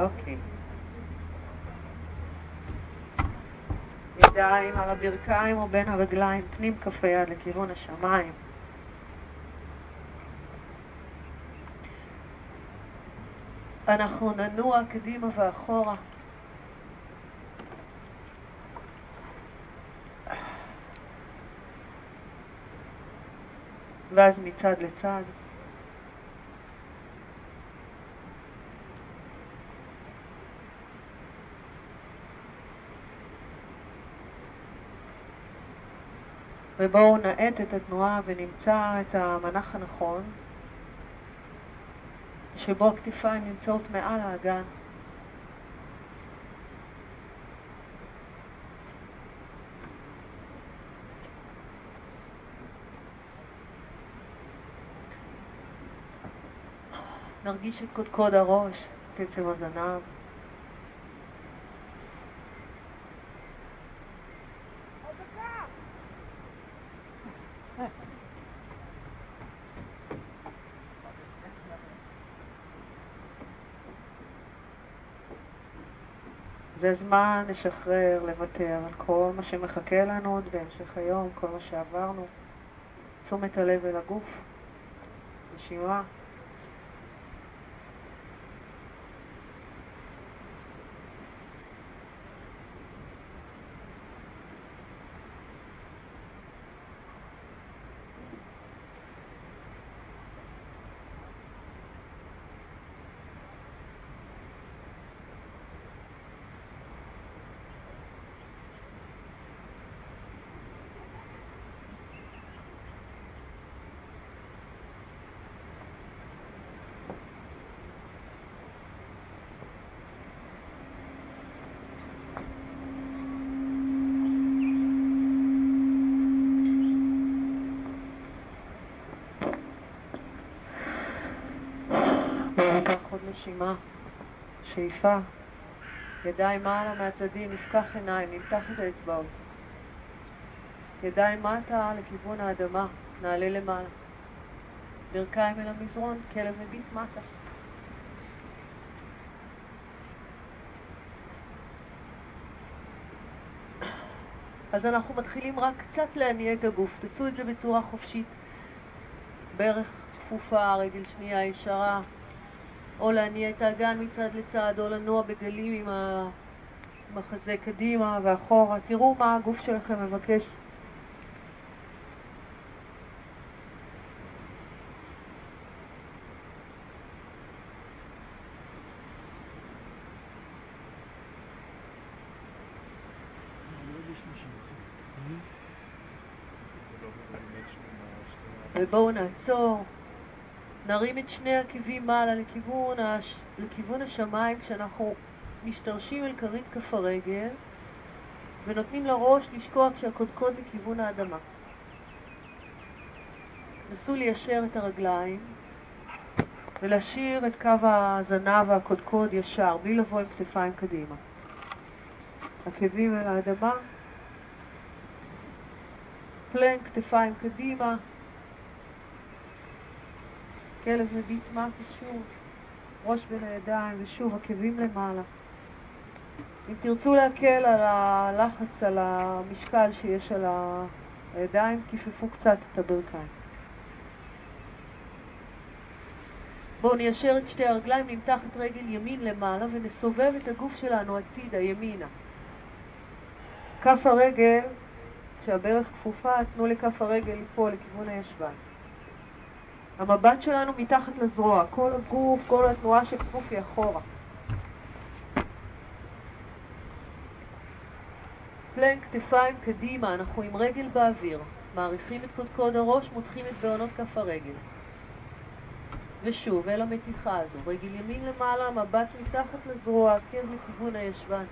אוקיי. ידיים על הברכיים או בין הרגליים, פנים כף היד לכיוון השמיים. אנחנו ננוע קדימה ואחורה. ואז מצד לצד. ובואו נאט את התנועה ונמצא את המנח הנכון, שבו הכתפיים נמצאות מעל האגן. נרגיש את קודקוד הראש, עצם הזנב. זה זמן לשחרר, לוותר על כל מה שמחכה לנו עוד בהמשך היום, כל מה שעברנו. תשומת הלב אל הגוף, נשימה. נשימה, שאיפה, ידיים מעלה מהצדדים, נפקח עיניים, נמתח את האצבעות. ידיים מטה לכיוון האדמה, נעלה למעלה. ברכיים אל המזרון, כלב מביט מטה. אז אנחנו מתחילים רק קצת להניע את הגוף. תעשו את זה בצורה חופשית. ברך כפופה, רגל שנייה ישרה, או להניע את האגן מצד לצד, או לנוע בגלים עם המחזה קדימה ואחורה. תראו מה הגוף שלכם מבקש. ובואו נעצור. נרים את שני עקבים מעלה לכיוון, הש... לכיוון השמיים כשאנחנו משתרשים אל כרית כף הרגל ונותנים לראש לשקוע כשהקודקוד לכיוון האדמה. נסו ליישר את הרגליים ולהשאיר את קו הזנב והקודקוד ישר, בלי לבוא עם כתפיים קדימה. עקבים אל האדמה, פלנק, כתפיים קדימה, כלב מביט מטה שוב, ראש בין הידיים ושוב עקבים למעלה. אם תרצו להקל על הלחץ, על המשקל שיש על הידיים, כיפפו קצת את הברכיים. בואו ניישר את שתי הרגליים, נמתח את רגל ימין למעלה ונסובב את הגוף שלנו הצידה, ימינה. כף הרגל, כשהברך כפופה, תנו לכף הרגל ליפול לכיוון הישבן. המבט שלנו מתחת לזרוע, כל הגוף, כל התנועה של כפוף היא אחורה. פלנק, כתפיים קדימה, אנחנו עם רגל באוויר. מעריכים את קודקוד הראש, מותחים את בעונות כף הרגל. ושוב, אל המתיחה הזו. רגל ימין למעלה, מבט מתחת לזרוע, עקב לכיוון הישבן.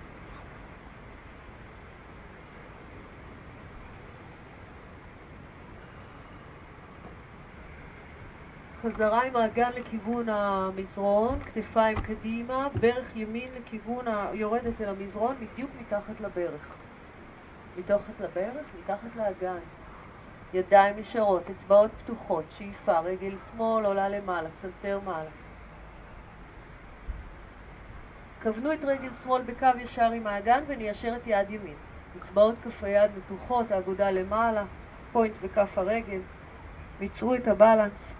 חזרה עם האגן לכיוון המזרון, כתפיים קדימה, ברך ימין לכיוון, ה... יורדת אל המזרון, בדיוק מתחת לברך. מתחת לברך, מתחת לאגן. ידיים ישרות, אצבעות פתוחות, שאיפה, רגל שמאל עולה למעלה, סנטר מעלה. כוונו את רגל שמאל בקו ישר עם האגן וניישר את יד ימין. אצבעות כף היד מתוחות, האגודל למעלה, פוינט בכף הרגל. ייצרו את הבלנס.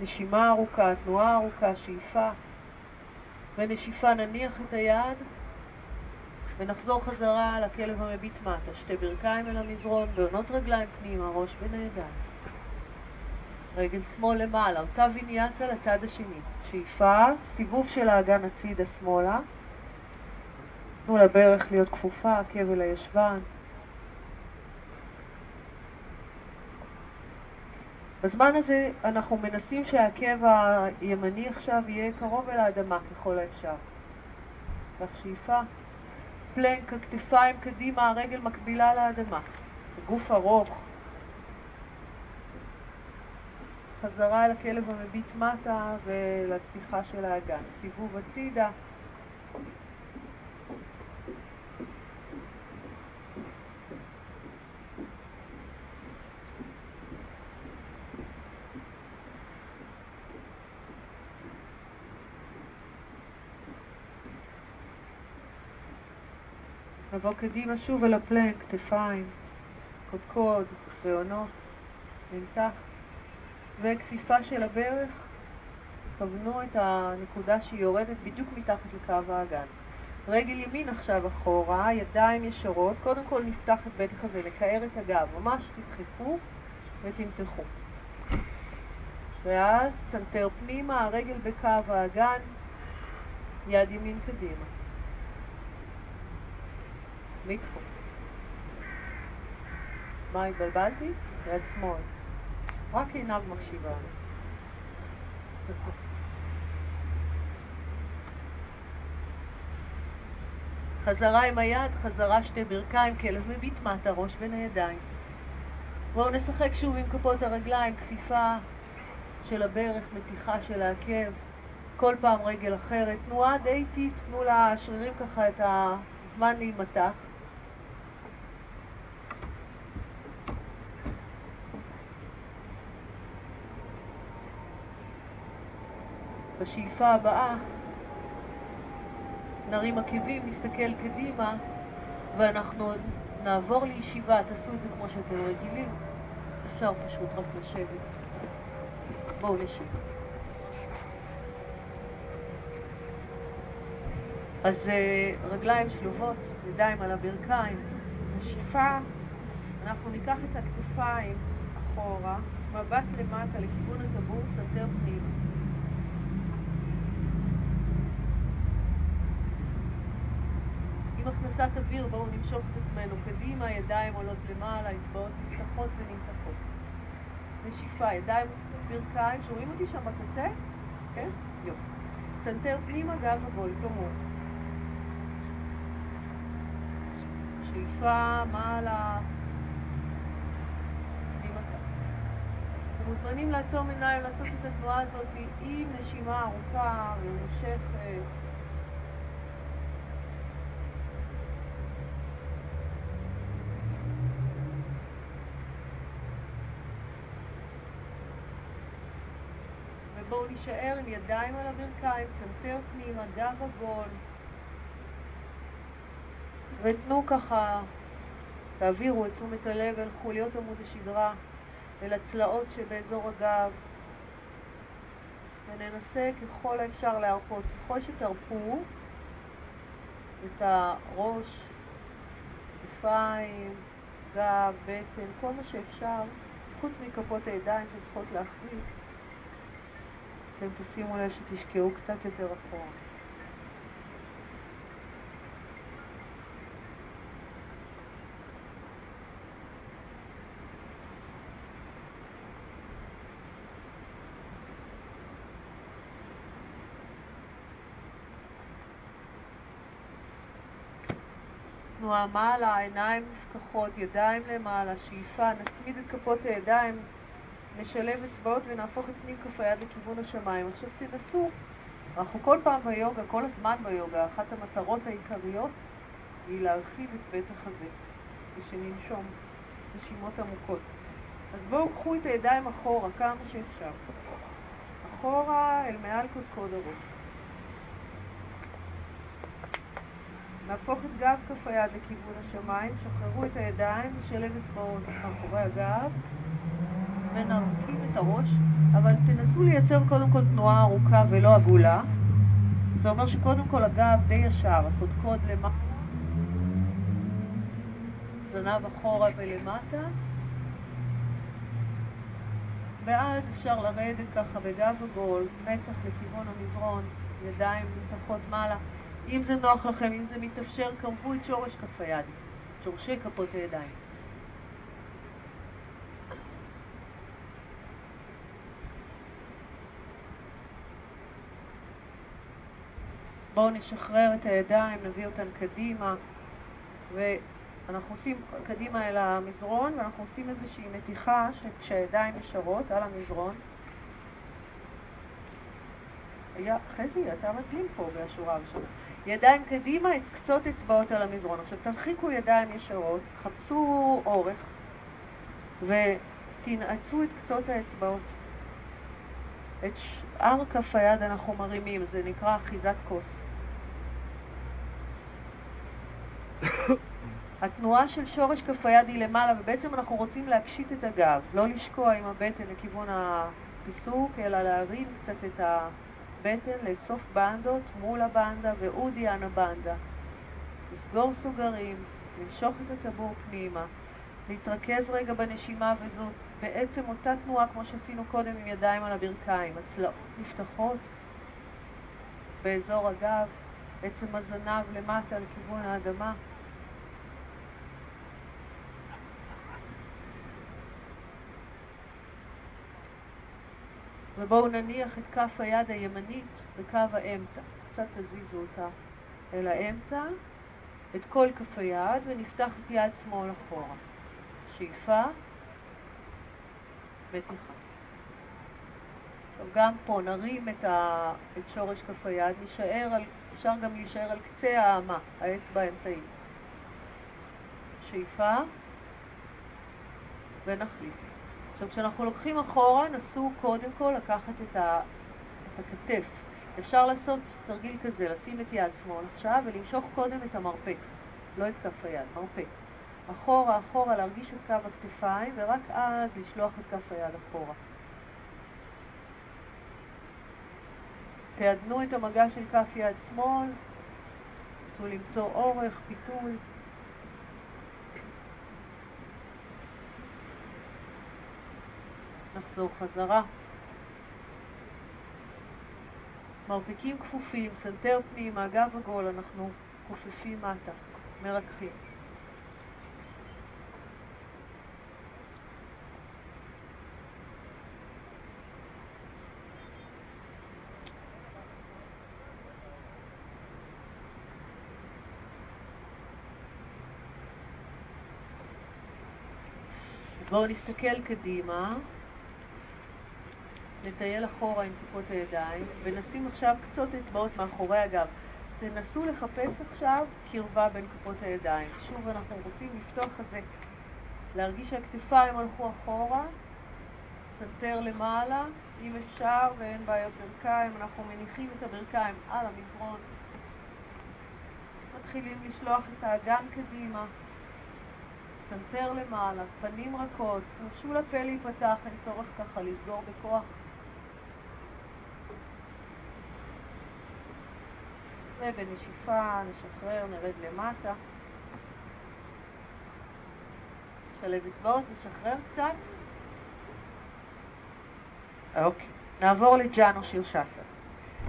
נשימה ארוכה, תנועה ארוכה, שאיפה. ונשיפה נניח את היד ונחזור חזרה לכלב המביט מטה. שתי ברכיים אל המזרון, בעונות רגליים פנימה, ראש בין הידיים. רגל שמאל למעלה, אותה ויניאסה לצד השני. שאיפה, סיבוב של האגן הצידה שמאלה. תנו לברך להיות כפופה, עקב אל הישבן. בזמן הזה אנחנו מנסים שהעקב הימני עכשיו יהיה קרוב אל האדמה ככל האפשר. כך שאיפה, פלנק, הכתפיים קדימה, הרגל מקבילה לאדמה. גוף ארוך. חזרה אל הכלב המביט מטה ולפתיחה של האגן. סיבוב הצידה. נבוא קדימה שוב אל ה plank, כתפיים, קודקוד, בעונות, נמתח, וכפיפה של הברך, כוונו את הנקודה שהיא יורדת בדיוק מתחת לקו האגן. רגל ימין עכשיו אחורה, ידיים ישרות, קודם כל נפתח את בית החזה, נקער את הגב, ממש תדחפו ותמתחו. ואז סנטר פנימה, הרגל בקו האגן, יד ימין קדימה. מיקרו. מה, התבלבלתי? יד שמאל. רק עינב מקשיבה. חזרה עם היד, חזרה שתי ברכיים, כלב מביט מטה, ראש בין הידיים. בואו נשחק שוב עם כפות הרגליים, כפיפה של הברך, מתיחה של העקב, כל פעם רגל אחרת. תנועה די איטית, תנו לשרירים ככה את הזמן להימתח. בשאיפה הבאה נרים עקבים, נסתכל קדימה ואנחנו נעבור לישיבה, תעשו את זה כמו שאתם רגילים, אפשר פשוט רק לשבת. בואו נשב. אז uh, רגליים שלובות, ידיים על הברכיים, נשיפה, אנחנו ניקח את הכתפיים אחורה, מבט למטה לכיוון הטבור, סנטר פנימה. עם הכנסת אוויר בואו נמשוך את עצמנו קדימה, ידיים עולות למעלה, אצבעות נפתחות ונמתחות. נשיפה, ידיים, ברכיים, שומעים אותי שם בקצה? כן? יופי. סנטר פנימה, גב עגול, כמוהו. שאיפה, מעלה, אתם מוזמנים לעצום עיניים, לעשות את התנועה הזאת עם נשימה ארוכה ומושכת. בואו נישאר עם ידיים על הברכיים, סנטר פנימה, גב עגול. ותנו ככה, תעבירו את תשומת הלב אל חוליות עמוד השדרה, אל הצלעות שבאזור הגב, וננסה ככל האפשר להרפות. ככל שתרפו את הראש, כתפיים, גב, בטן, כל מה שאפשר, חוץ מכפות הידיים שצריכות להחזיק, אתם תשימו לב שתשקעו קצת יותר אחורה. תנועה מעלה, עיניים נפקחות, ידיים למעלה, שאיפה, נצמיד את כפות הידיים נשלב אצבעות ונהפוך את פנים כף היד לכיוון השמיים. עכשיו תנסו, אנחנו כל פעם ביוגה, כל הזמן ביוגה, אחת המטרות העיקריות היא להרחיב את בית החזה, ושננשום נשימות עמוקות. אז בואו קחו את הידיים אחורה כמה שאפשר. אחורה אל מעל קודקוד הראש. נהפוך את גב כף היד לכיוון השמיים, שחררו את הידיים, נשלב אצבעות מאחורי הגב, ונרכיב את הראש, אבל תנסו לייצר קודם כל תנועה ארוכה ולא עגולה. זה אומר שקודם כל הגב די ישר, הקודקוד למטה, זנב אחורה ולמטה, ואז אפשר לרדת ככה בגב עגול, מצח לכיוון המזרון, ידיים מתחות מעלה. אם זה נוח לכם, אם זה מתאפשר, קרבו את שורש כף היד, שורשי כפות הידיים. בואו נשחרר את הידיים, נביא אותן קדימה, ואנחנו עושים קדימה אל המזרון, ואנחנו עושים איזושהי מתיחה כשהידיים ישרות על המזרון. היה, חזי, אתה מדהים פה בשורה הראשונה. ידיים קדימה, את קצות אצבעות על המזרון. עכשיו תרחיקו ידיים ישרות, חפשו אורך ותנעצו את קצות האצבעות. את שאר כף היד אנחנו מרימים, זה נקרא אחיזת כוס. התנועה של שורש כף היד היא למעלה, ובעצם אנחנו רוצים להקשיט את הגב, לא לשקוע עם הבטן לכיוון הפיסוק, אלא להרים קצת את הבטן, לאסוף בנדות מול הבנדה ואודיאן הבנדה. לסגור סוגרים, למשוך את הטבור פנימה, להתרכז רגע בנשימה, וזו בעצם אותה תנועה כמו שעשינו קודם עם ידיים על הברכיים. הצלעות נפתחות באזור הגב, בעצם הזנב למטה לכיוון האדמה. ובואו נניח את כף היד הימנית בקו האמצע. קצת תזיזו אותה אל האמצע, את כל כף היד, ונפתח את יד שמאל אחורה. שאיפה, מתיחה. עכשיו גם פה נרים את, ה... את שורש כף היד, נשאר על... אפשר גם להישאר על קצה האמה, האצבע האמצעית. שאיפה, ונחליף. עכשיו, כשאנחנו לוקחים אחורה, נסו קודם כל לקחת את, ה... את הכתף. אפשר לעשות תרגיל כזה, לשים את יד שמאל עכשיו ולמשוך קודם את המרפק, לא את כף היד, מרפק. אחורה, אחורה, להרגיש את קו הכתפיים, ורק אז לשלוח את כף היד אחורה. תעדנו את המגע של כף יד שמאל, נסו למצוא אורך, פיתוי. נחזור חזרה. מרפקים כפופים, סנטר פנימה, גב עגול, אנחנו כופפים מטה, מרככים. בואו נסתכל קדימה, נטייל אחורה עם כפות הידיים, ונשים עכשיו קצות אצבעות מאחורי הגב. תנסו לחפש עכשיו קרבה בין כפות הידיים. שוב, אנחנו רוצים לפתוח חזה, להרגיש שהכתפיים הלכו אחורה, סנטר למעלה, אם אפשר ואין בעיות ברכיים, אנחנו מניחים את הברכיים על המזרון, מתחילים לשלוח את האגן קדימה. סנטר למעלה, פנים רכות, תרשו לפה להיפתח, אין צורך ככה לסגור בכוח. ובנשיפה נשחרר, נרד למטה. נשלב אצבעות, נשחרר קצת. אוקיי, נעבור לג'אנו שירשאסנה.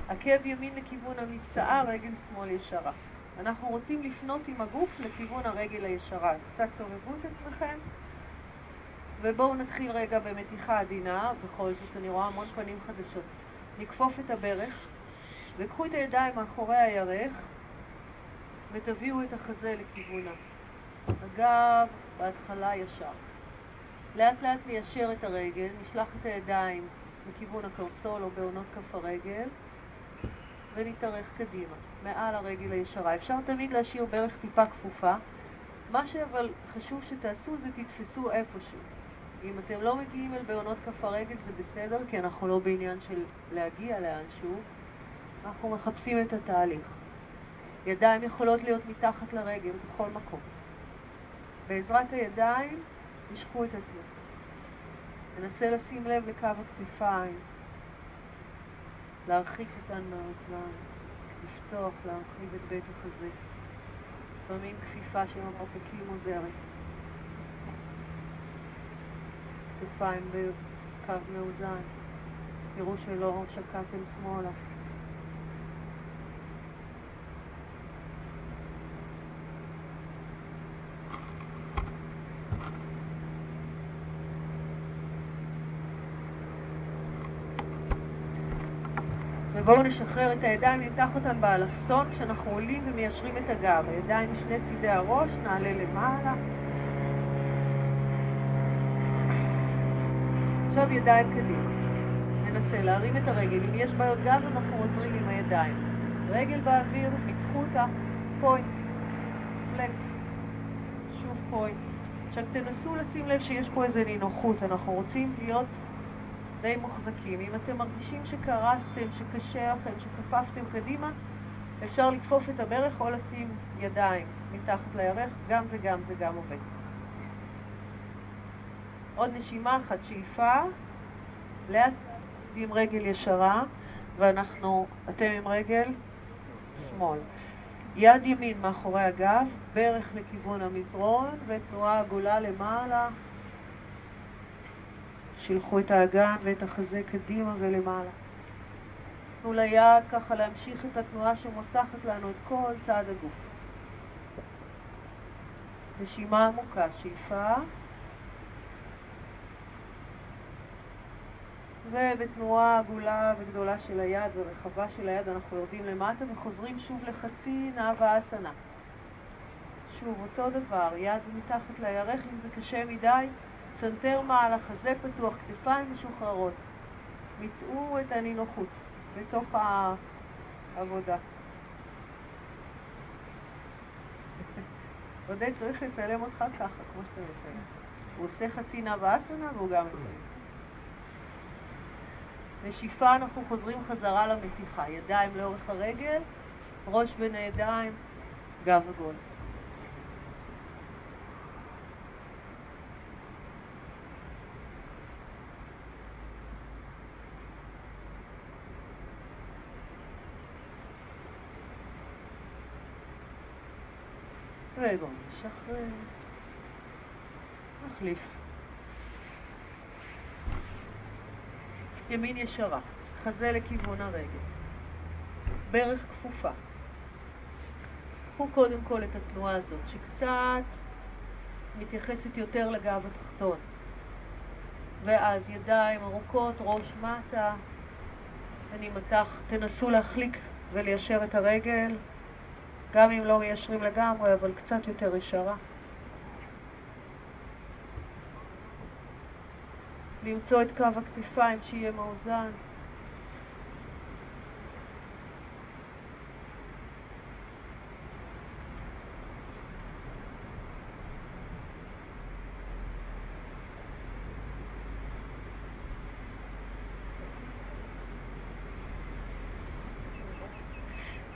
עקב ימין לכיוון המפשעה, רגל שמאל ישרה. אנחנו רוצים לפנות עם הגוף לכיוון הרגל הישרה. אז קצת סובבו את עצמכם, ובואו נתחיל רגע במתיחה עדינה, בכל זאת אני רואה המון פנים חדשות. נכפוף את הברך, וקחו את הידיים מאחורי הירך, ותביאו את החזה לכיוונה. הגב בהתחלה ישר. לאט לאט ניישר את הרגל, נשלח את הידיים לכיוון הקרסול או בעונות כף הרגל, ונתארך קדימה, מעל הרגל הישרה. אפשר תמיד להשאיר ברך טיפה כפופה. מה שאבל חשוב שתעשו זה תתפסו איפשהו. אם אתם לא מגיעים אל בעונות כף הרגל זה בסדר, כי אנחנו לא בעניין של להגיע לאנשהו, אנחנו מחפשים את התהליך. ידיים יכולות להיות מתחת לרגל בכל מקום. בעזרת הידיים, משכו את עצמך. ננסה לשים לב לקו הכתפיים, להרחיק אותן מהאוזניים, לפתוח, להרחיב את בית החזה. לפעמים כפיפה של המרפקים עוזרת. כתפיים בקו מאוזן. תראו שלא שקעתם שמאלה. ובואו נשחרר את הידיים, נמתח אותן באלכסון כשאנחנו עולים ומיישרים את הגב. הידיים משני צידי הראש, נעלה למעלה. עכשיו ידיים קדימה. ננסה להרים את הרגל. אם יש בעיות גב, אנחנו עוזרים עם הידיים. רגל באוויר, מתחו אותה, point, flex, שוב point. עכשיו תנסו לשים לב שיש פה איזה נינוחות, אנחנו רוצים להיות די מוחזקים. אם אתם מרגישים שקרסתם, שקשה לכם, שכפפתם קדימה, אפשר לכפוף את הברך או לשים ידיים מתחת לירך, גם וגם זה גם עובד. עוד נשימה אחת, שאיפה, לאט עם רגל ישרה, ואנחנו, אתם עם רגל שמאל. יד ימין מאחורי הגב, ברך לכיוון המזרון, ותנועה עגולה למעלה. שילחו את האגן ואת החזה קדימה ולמעלה. תנו ליד ככה להמשיך את התנועה שמותחת לנו את כל צעד הגוף. נשימה עמוקה, שאיפה. ובתנועה עגולה וגדולה של היד ורחבה של היד אנחנו יורדים למטה וחוזרים שוב לחצי נאווה אסנה. שוב, אותו דבר, יד מתחת לירך, אם זה קשה מדי, סנטר מעל החזה פתוח, כתפיים משוחררות. מצאו את הנינוחות בתוך העבודה. עודד צריך לצלם אותך ככה, כמו שאתה מציין. הוא עושה חצי נאוואסנה והוא גם מציין. נשיפה אנחנו חוזרים חזרה למתיחה, ידיים לאורך הרגל, ראש בין הידיים, גב עגול. ובואו נשחרר, נחליף. ימין ישרה, חזה לכיוון הרגל, ברך כפופה. קחו קודם כל את התנועה הזאת, שקצת מתייחסת יותר לגב התחתון. ואז ידיים ארוכות, ראש מטה, אני מתח, תנסו להחליק וליישר את הרגל, גם אם לא מיישרים לגמרי, אבל קצת יותר ישרה. למצוא את קו הכתפיים שיהיה מאוזן.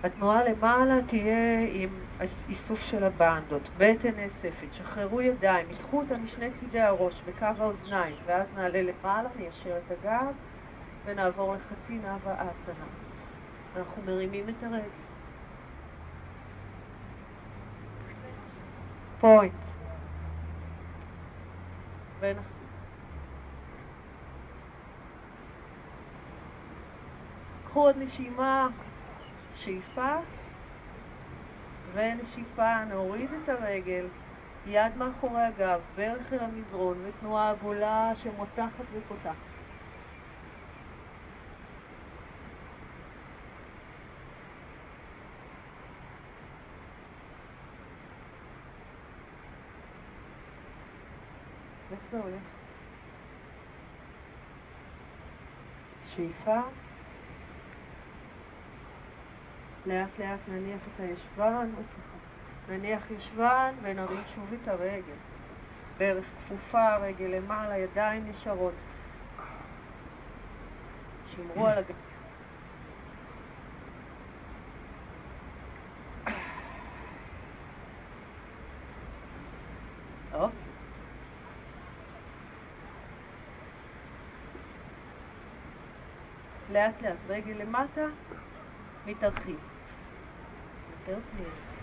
התנועה למעלה תהיה עם איסוף של הבנדות, בטן נאספת, שחררו ידיים, ידחו אותה משני צידי הראש בקו האוזניים, ואז נעלה למעלה, ניישר את הגב, ונעבור לחצי נאווה אסנה. אנחנו מרימים את הרגל. פוינט. ונחזיר. קחו עוד נשימה שאיפה ונשיפה, נוריד את הרגל, יד מאחורי הגב, ברך אל המזרון, ותנועה עגולה שמותחת ופותחת. איך זה הולך? שאיפה לאט לאט נניח את הישבן, נניח ישבן ונרים שוב את הרגל. בערך כפופה, רגל למעלה, ידיים נשארות. שמרו על הג... אוקיי. לאט לאט, רגל למטה, מתארחים. יותר פנימה.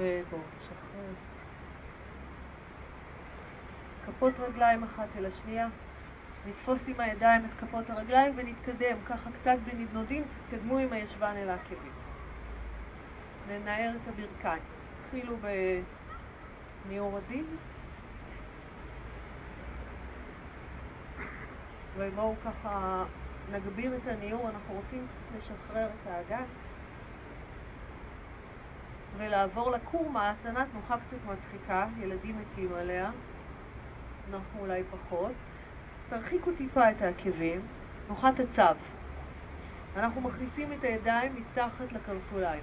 ובואו נשחרר. כפות רגליים אחת אל השנייה. נתפוס עם הידיים את כפות הרגליים ונתקדם, ככה קצת בנדנודים, תתקדמו עם הישבן אל העקבים. ננער את הברכיים. התחילו בניעור עדין. ובואו ככה נגביר את הניעור, אנחנו רוצים קצת לשחרר את האגן. ולעבור לקורמה, האסנה תנוחה קצת מצחיקה, ילדים מתים עליה, אנחנו אולי פחות. תרחיקו טיפה את העקבים, תנוחת הצו. אנחנו מכניסים את הידיים מתחת לקרסוליים.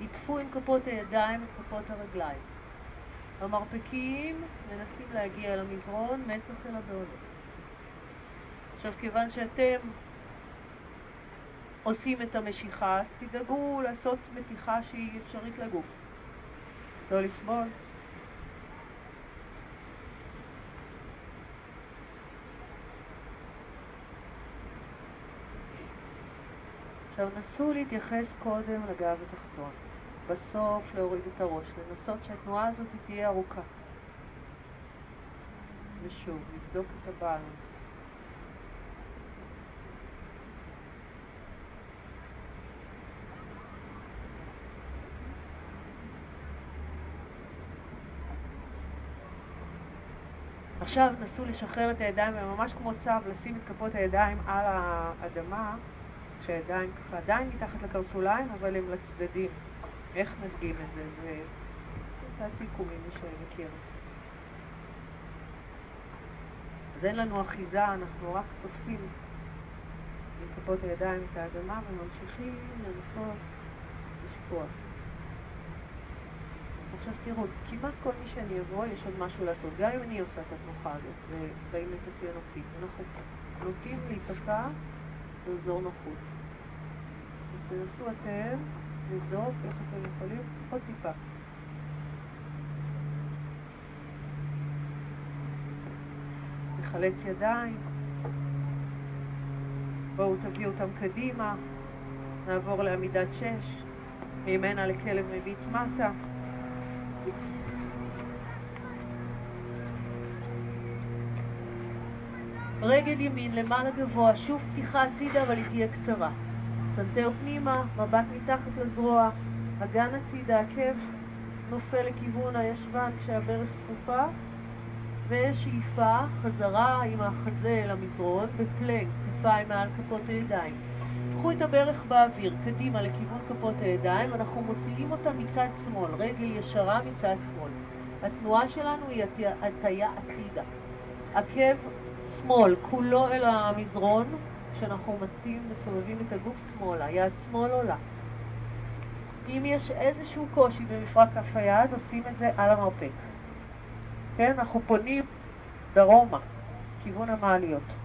עטפו עם כפות הידיים את כפות הרגליים. המרפקים מנסים להגיע אל המזרון, מצח אל הבעולות. עכשיו, כיוון שאתם עושים את המשיכה, אז תדאגו לעשות מתיחה שהיא אפשרית לגוף. לא לסבול. עכשיו נסו להתייחס קודם לגב התחתון, בסוף להוריד את הראש, לנסות שהתנועה הזאת תהיה ארוכה. ושוב, לבדוק את הבאלנס. עכשיו נסו לשחרר את הידיים, וממש כמו צו, לשים את כפות הידיים על האדמה, כשהידיים ככה עדיין מתחת לקרסוליים, אבל הם לצדדים. איך נדגים את זה? זה תעתיקו ממי שמכיר. אז אין לנו אחיזה, אנחנו רק תופסים עם כפות הידיים את האדמה וממשיכים לנסות לשפוע. עכשיו תראו, כמעט כל מי שאני אבוא, יש עוד משהו לעשות. גם אם אני עושה את התנוחה הזאת, ובאים לתקן אותי, אנחנו נוטים להיתקע באזור נוחות. אז תנסו אתם לבדוק איך אתם יכולים עוד טיפה. לחלץ ידיים, בואו תביאו אותם קדימה, נעבור לעמידת שש, ממנה לכלב מביט מטה. רגל ימין למעלה גבוה, שוב פתיחה הצידה אבל היא תהיה קצרה. סנטר פנימה, מבט מתחת לזרוע, אגן הצידה, עקב נופל לכיוון הישבן כשהברך כפופה, ושאיפה, חזרה עם החזה אל המזרון, בפלנק, כתפיים מעל כפות הידיים. קחו את הברך באוויר, קדימה לכיוון כפות הידיים, אנחנו מוציאים אותה מצד שמאל, רגל ישרה מצד שמאל. התנועה שלנו היא הטיה עתידה. עקב שמאל, כולו אל המזרון, כשאנחנו מטים וסובבים את הגוף שמאלה, יד שמאל עולה. אם יש איזשהו קושי במפרק כף היד, עושים את זה על המרפק. כן, אנחנו פונים דרומה, כיוון המעליות.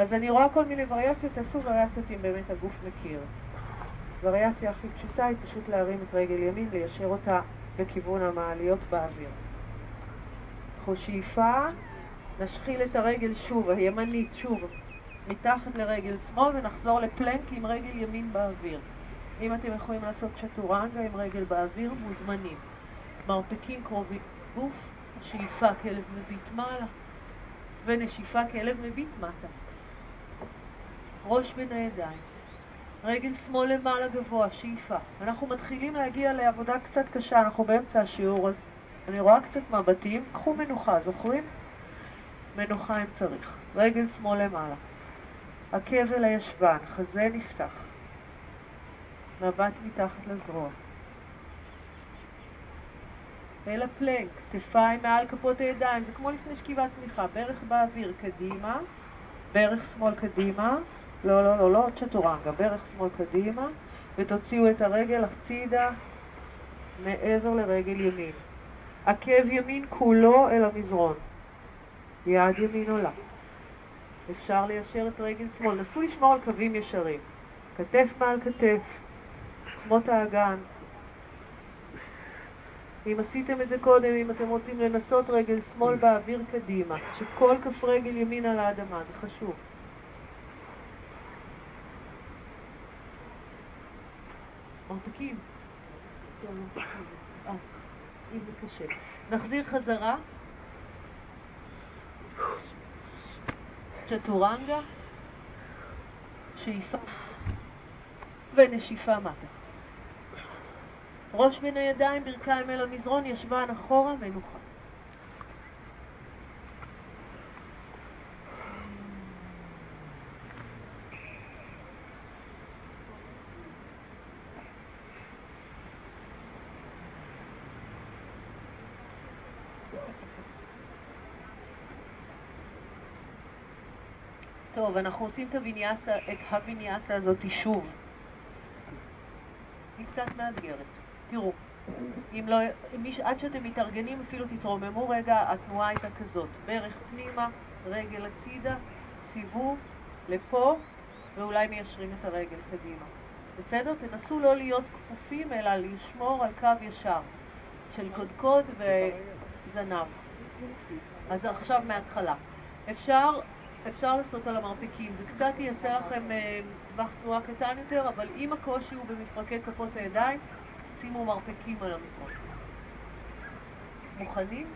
אז אני רואה כל מיני וריאציות, תעשו וריאציות אם באמת הגוף מכיר. וריאציה הכי פשוטה היא פשוט להרים את רגל ימין, ליישר אותה בכיוון המעליות באוויר. קחו שאיפה, נשחיל את הרגל שוב, הימנית שוב, מתחת לרגל שמאל ונחזור לפלנק עם רגל ימין באוויר. אם אתם יכולים לעשות צ'טורנגה עם רגל באוויר, מוזמנים. מרפקים קרובים גוף, שאיפה כלב מביט מעלה, ונשיפה כלב מביט מטה. ראש בין הידיים. רגל שמאל למעלה גבוה, שאיפה. אנחנו מתחילים להגיע לעבודה קצת קשה, אנחנו באמצע השיעור, אז אני רואה קצת מבטים. קחו מנוחה, זוכרים? מנוחה אם צריך. רגל שמאל למעלה. עקב אל הישבן, חזה נפתח. מבט מתחת לזרוע. אל הפלנק, כתפיים מעל כפות הידיים, זה כמו לפני שכיבת צמיחה, ברך באוויר קדימה, ברך שמאל קדימה, לא, לא, לא, לא צ'טורנגה, ברך שמאל קדימה, ותוציאו את הרגל הצידה מעבר לרגל ימין. עקב ימין כולו אל המזרון. יד ימין עולה. אפשר ליישר את רגל שמאל. נסו לשמור על קווים ישרים. כתף מעל כתף, עוצמות האגן. אם עשיתם את זה קודם, אם אתם רוצים לנסות רגל שמאל באוויר קדימה, שכל כף רגל ימין על האדמה, זה חשוב. מרפקים. אם זה קשה. נחזיר חזרה. צ'טורנגה, שאיפה ונשיפה מטה. ראש בין הידיים, ברכיים אל המזרון, ישבן אחורה, מנוחה. טוב, אנחנו עושים את הוויניאסה, את הוויניאסה הזאת שוב. היא קצת מאתגרת. תראו, אם לא, אם מיש, עד שאתם מתארגנים אפילו תתרוממו רגע, התנועה הייתה כזאת, ברך פנימה, רגל הצידה, סיבוב, לפה, ואולי מיישרים את הרגל קדימה. בסדר? תנסו לא להיות כפופים, אלא לשמור על קו ישר של קודקוד וזנב. אז עכשיו מההתחלה. אפשר אפשר לעשות על המרפקים. זה קצת יעשה לכם אה, טווח תנועה קטן יותר, אבל אם הקושי הוא במפרקי כפות הידיים, שימו מרפקים על המזרון. מוכנים?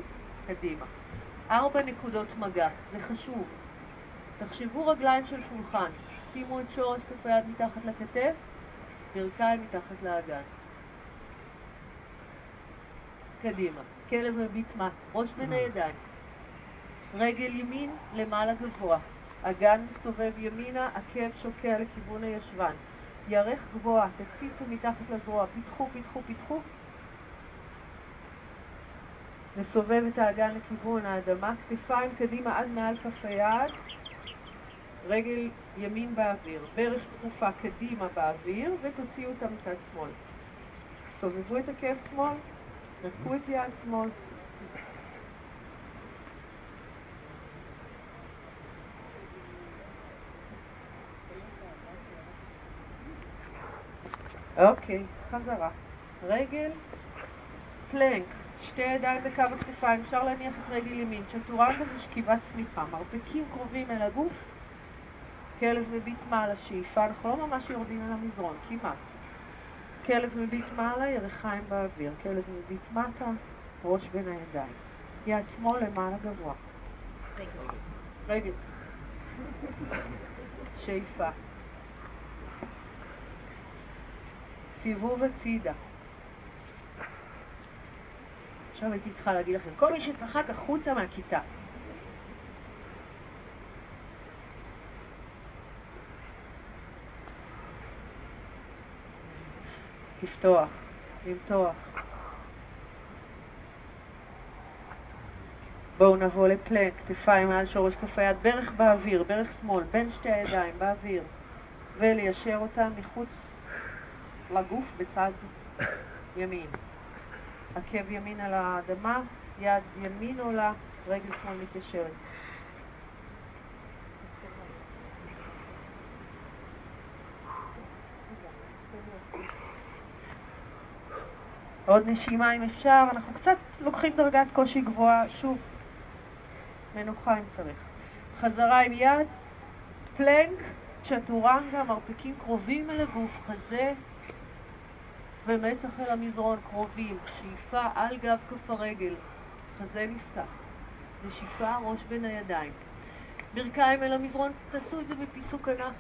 קדימה. ארבע נקודות מגע, זה חשוב. תחשבו רגליים של שולחן, שימו את שורש כף היד מתחת לכתף, ברכיים מתחת לאגן. קדימה. כלב מביט מה? ראש בין הידיים. רגל ימין למעלה גבוה, אגן מסתובב ימינה, עקב שוקע לכיוון הישבן. ירך גבוה, תציצו מתחת לזרוע, פיתחו, פיתחו, פיתחו. נסובב את האגן לכיוון האדמה, כתפיים קדימה עד מעל כף היד, רגל ימין באוויר, ברך תקופה קדימה באוויר, ותוציאו אותה מצד שמאל. סובבו את עקב שמאל, נקו את יד שמאל, אוקיי, חזרה. רגל, פלנק, שתי ידיים בקו הכתפיים, אפשר להניח את רגל ימין. צ'טורנגה זה שכיבת צמיחה, מרפקים קרובים אל הגוף, כלב מביט מעלה, שאיפה, אנחנו לא ממש יורדים על המזרון, כמעט. כלב מביט מעלה, ירחיים באוויר, כלב מביט מטה, ראש בין הידיים. יד שמאל למעלה גבוה. רגל. שאיפה. סיבוב הצידה. עכשיו הייתי צריכה להגיד לכם, כל מי שצחק החוצה מהכיתה. לפתוח, למתוח. בואו נבוא לפלנק, כתפיים מעל שורש כף היד, ברך באוויר, ברך שמאל, בין שתי הידיים, באוויר, וליישר אותם מחוץ לגוף בצד ימין. עקב ימין על האדמה, יד ימין עולה, רגל שמאל מתיישרת. עוד נשימה אם אפשר, אנחנו קצת לוקחים דרגת קושי גבוהה, שוב, מנוחה אם צריך. חזרה עם יד, פלנק, צ'טורנגה, מרפקים קרובים אל הגוף, חזה, ומצח אל המזרון קרובים, שאיפה על גב כף הרגל, חזה נפתח, נשיפה ראש בין הידיים. ברכיים אל המזרון, תעשו את זה בפיסוק ענק.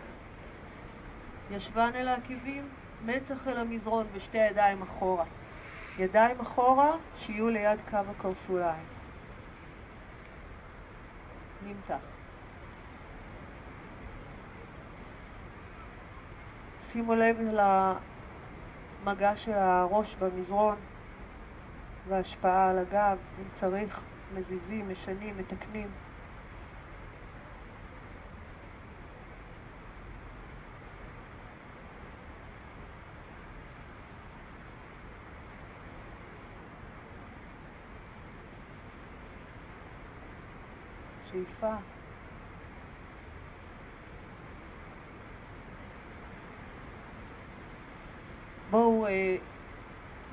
ישבן אל העקבים, מצח אל המזרון ושתי ידיים אחורה. ידיים אחורה, שיהיו ליד קו הקרסוליים. נמתח. שימו לב מגע של הראש במזרון והשפעה על הגב, אם צריך, מזיזים, משנים, מתקנים. שאיפה. בואו אה,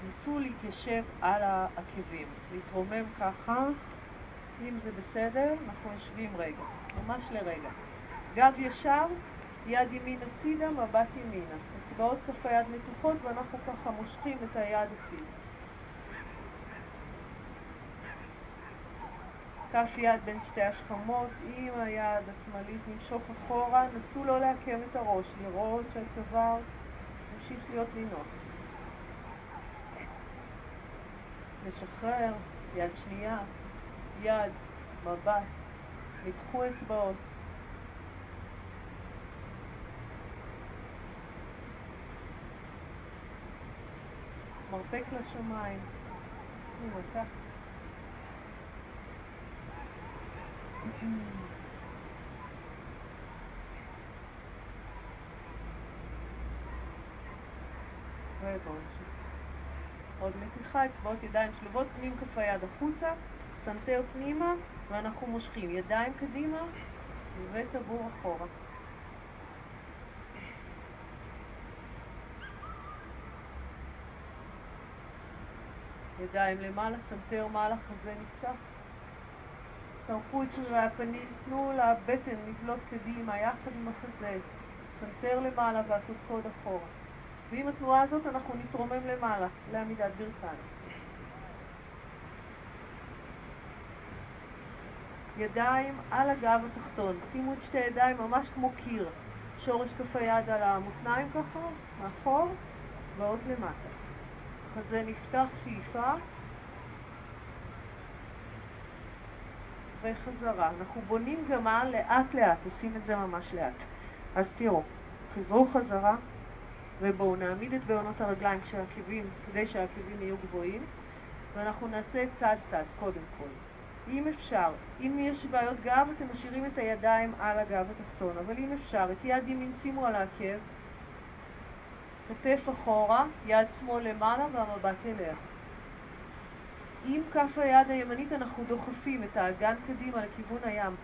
ניסו להתיישב על העקבים, להתרומם ככה, אם זה בסדר, אנחנו יושבים רגע, ממש לרגע. גב ישר, יד ימין הצידה, מבט ימינה. אצבעות כף היד מתוחות ואנחנו ככה מושכים את היד הצידה. כף יד בין שתי השכמות, עם היד השמאלית נמשוך אחורה, נסו לא לעקם את הראש, לראות שהצוואר ממשיך להיות נינוח. נשחרר, יד שנייה, יד, מבט, ניקחו אצבעות. מרפק לשמיים. הנה, ככה. עוד מתיחה, אצבעות ידיים שלובות, פנים כף היד החוצה, סנטר פנימה, ואנחנו מושכים ידיים קדימה וטבור אחורה. ידיים למעלה, סנטר מעלה, חזה נפתח. תרפו את שרירי הפנים, תנו לבטן לבלוט קדימה יחד עם החזה, סנטר למעלה והקודקוד אחורה. ועם התנועה הזאת אנחנו נתרומם למעלה, לעמידת ברכיים. ידיים על הגב התחתון, שימו את שתי ידיים ממש כמו קיר, שורש כף היד על המותניים ככה, מאחור, אצבעות למטה. חזה נפתח, שאיפה, וחזרה. אנחנו בונים גמל לאט לאט, עושים את זה ממש לאט. אז תראו, חזרו חזרה, ובואו נעמיד את בעונות הרגליים כשהעקבים, כדי שהעקבים יהיו גבוהים, ואנחנו נעשה צד צד קודם כל. אם אפשר, אם יש בעיות גב, אתם משאירים את הידיים על הגב התחתון, אבל אם אפשר, את יד ימין שימו על העקב, כתף אחורה, יד שמאל למעלה והמבט אליה. עם כף היד הימנית אנחנו דוחפים את האגן קדימה לכיוון הים.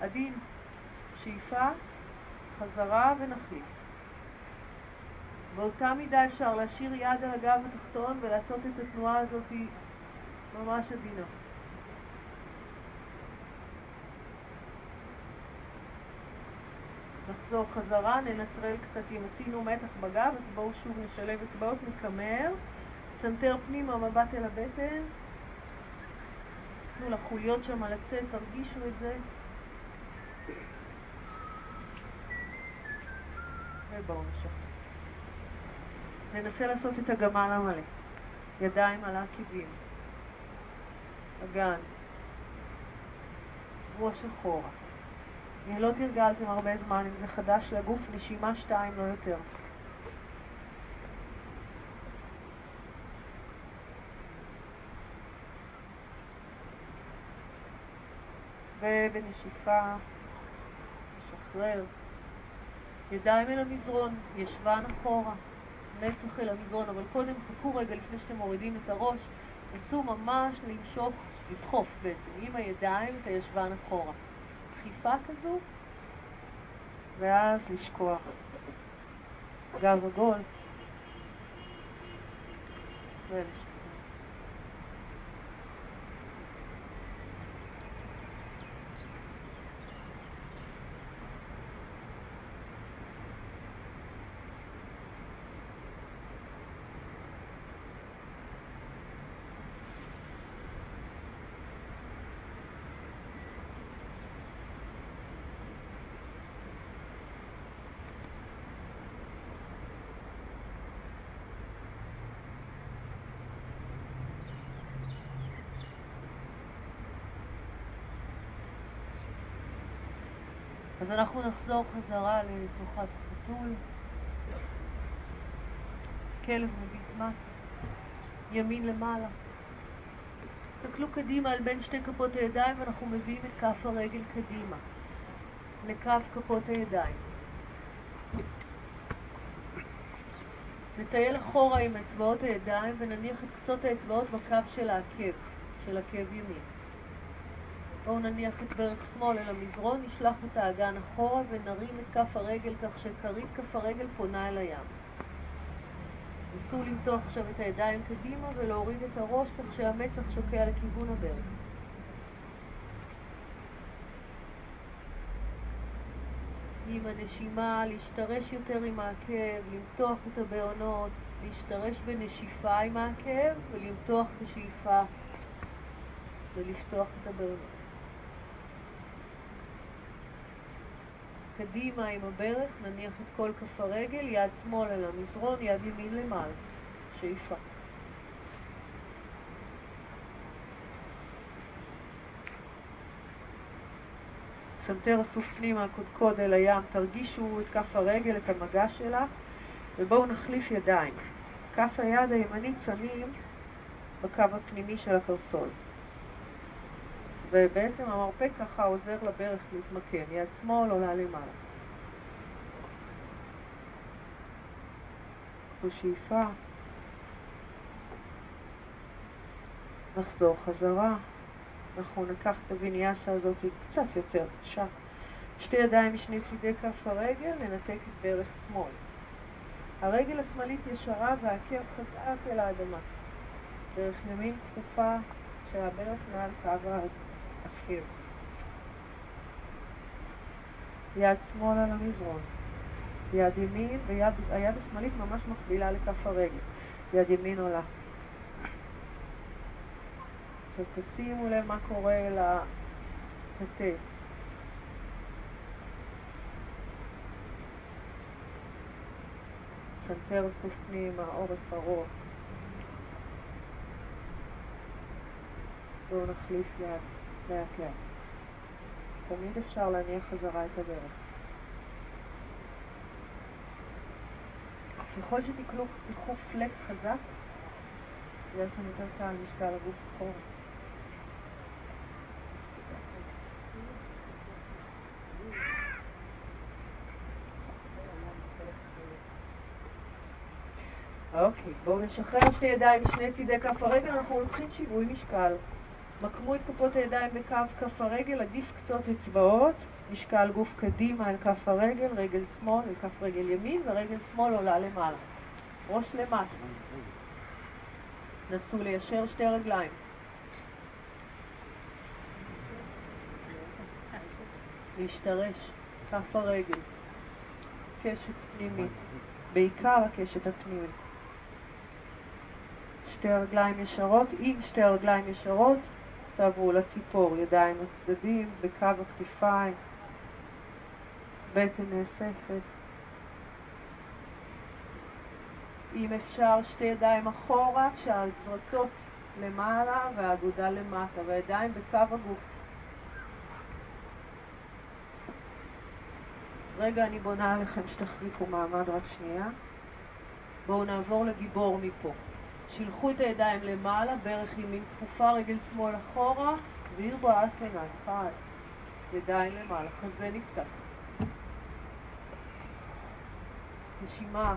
עדין, שאיפה, חזרה ונחליף. באותה מידה אפשר להשאיר יד על הגב התחתון ולעשות את התנועה הזאת ממש עדינה. נחזור חזרה, ננטרל קצת אם עשינו מתח בגב, אז בואו שוב נשלב אצבעות, נקמר. צנתר פנימה, מבט אל הבטן. תנו לחוליות שם לצאת, תרגישו את זה. ובואו נשחרר. ננסה לעשות את הגמל המלא. ידיים על העקיבים. אגן. ראש אחורה. אם לא תרגלתם הרבה זמן, אם זה חדש לגוף, נשימה שתיים, לא יותר. ובנשיפה, נשחרר. ידיים אל המזרון, ישבן אחורה, נצח אל המזרון, אבל קודם חכו רגע לפני שאתם מורידים את הראש, נסו ממש למשוך, לדחוף בעצם, עם הידיים את הישבן אחורה. דחיפה כזו, ואז לשכוח. גב עגול, ולשכוח. אז אנחנו נחזור חזרה לתנוחת החתול. כלב מביט ימין למעלה. תסתכלו קדימה על בין שתי כפות הידיים ואנחנו מביאים את כף הרגל קדימה, לכף כפות הידיים. נטייל אחורה עם אצבעות הידיים ונניח את קצות האצבעות בקו של העקב, של עקב ימין. בואו נניח את ברך שמאל אל המזרון, נשלח את האגן אחורה ונרים את כף הרגל כך שכרית כף הרגל פונה אל הים. ניסו למתוח עכשיו את הידיים קדימה ולהוריד את הראש כך שהמצח שוקע לכיוון הברך. עם הנשימה, להשתרש יותר עם העקב, למתוח את הבעונות, להשתרש בנשיפה עם העקב ולמתוח בשאיפה ולפתוח את הבהונות. קדימה עם הברך, נניח את כל כף הרגל, יד שמאל אל המזרון, יד ימין למעלה. שאיפה. סנטר אסוף פנימה, קודקוד אל הים, תרגישו את כף הרגל, את המגע שלה, ובואו נחליף ידיים. כף היד הימנית שמים בקו הפנימי של הקרסול. ובעצם המרפק ככה עוזר לברך להתמקם, יד שמאל עולה למעלה. בשאיפה נחזור חזרה. אנחנו ניקח את הוויניאסה הזאת קצת יותר קשה. שתי ידיים משני צידי כף הרגל, ננתק את ברך שמאל. הרגל השמאלית ישרה והעקב חזק אל האדמה. דרך ימין כפופה של מעל קו העקב. יד שמאל על המזרון. יד ימין, והיד השמאלית ממש מקבילה לכף הרגל. יד ימין עולה. עכשיו תשימו לב מה קורה לכתף. סנטר אסוף פנימה, עורף ארוך. בואו נחליף יד לאט לאט. תמיד אפשר להניח חזרה את הברך. ככל שתיקחו פלקס חזק, יש לכם יותר קל משקל הגוף אחורה. אוקיי, בואו נשחרר שתי ידיים משני צידי כף הרגל, אנחנו לוקחים שיווי משקל. מקמו את כפות הידיים בקו כף הרגל, עדיף קצות אצבעות, משקל גוף קדימה אל כף הרגל, רגל שמאל אל כף רגל ימין, ורגל שמאל עולה למעלה. ראש למטה. נסו ליישר שתי רגליים. להשתרש, כף הרגל, קשת פנימית, בעיקר הקשת הפנימית. שתי רגליים ישרות, עם שתי רגליים ישרות, תעברו לציפור, ידיים לצדדים, בקו הכתפיים, בטן נאספת. אם אפשר שתי ידיים אחורה, כשהזרצות למעלה והאגודה למטה, והידיים בקו הגוף. רגע, אני בונה עליכם שתחזיקו מעמד רק שנייה. בואו נעבור לגיבור מפה. שילחו את הידיים למעלה, ברך ימין כפופה, רגל שמאל אחורה, והרבו אסנה, אחד. ידיים למעלה, חזה נפתח. נשימה,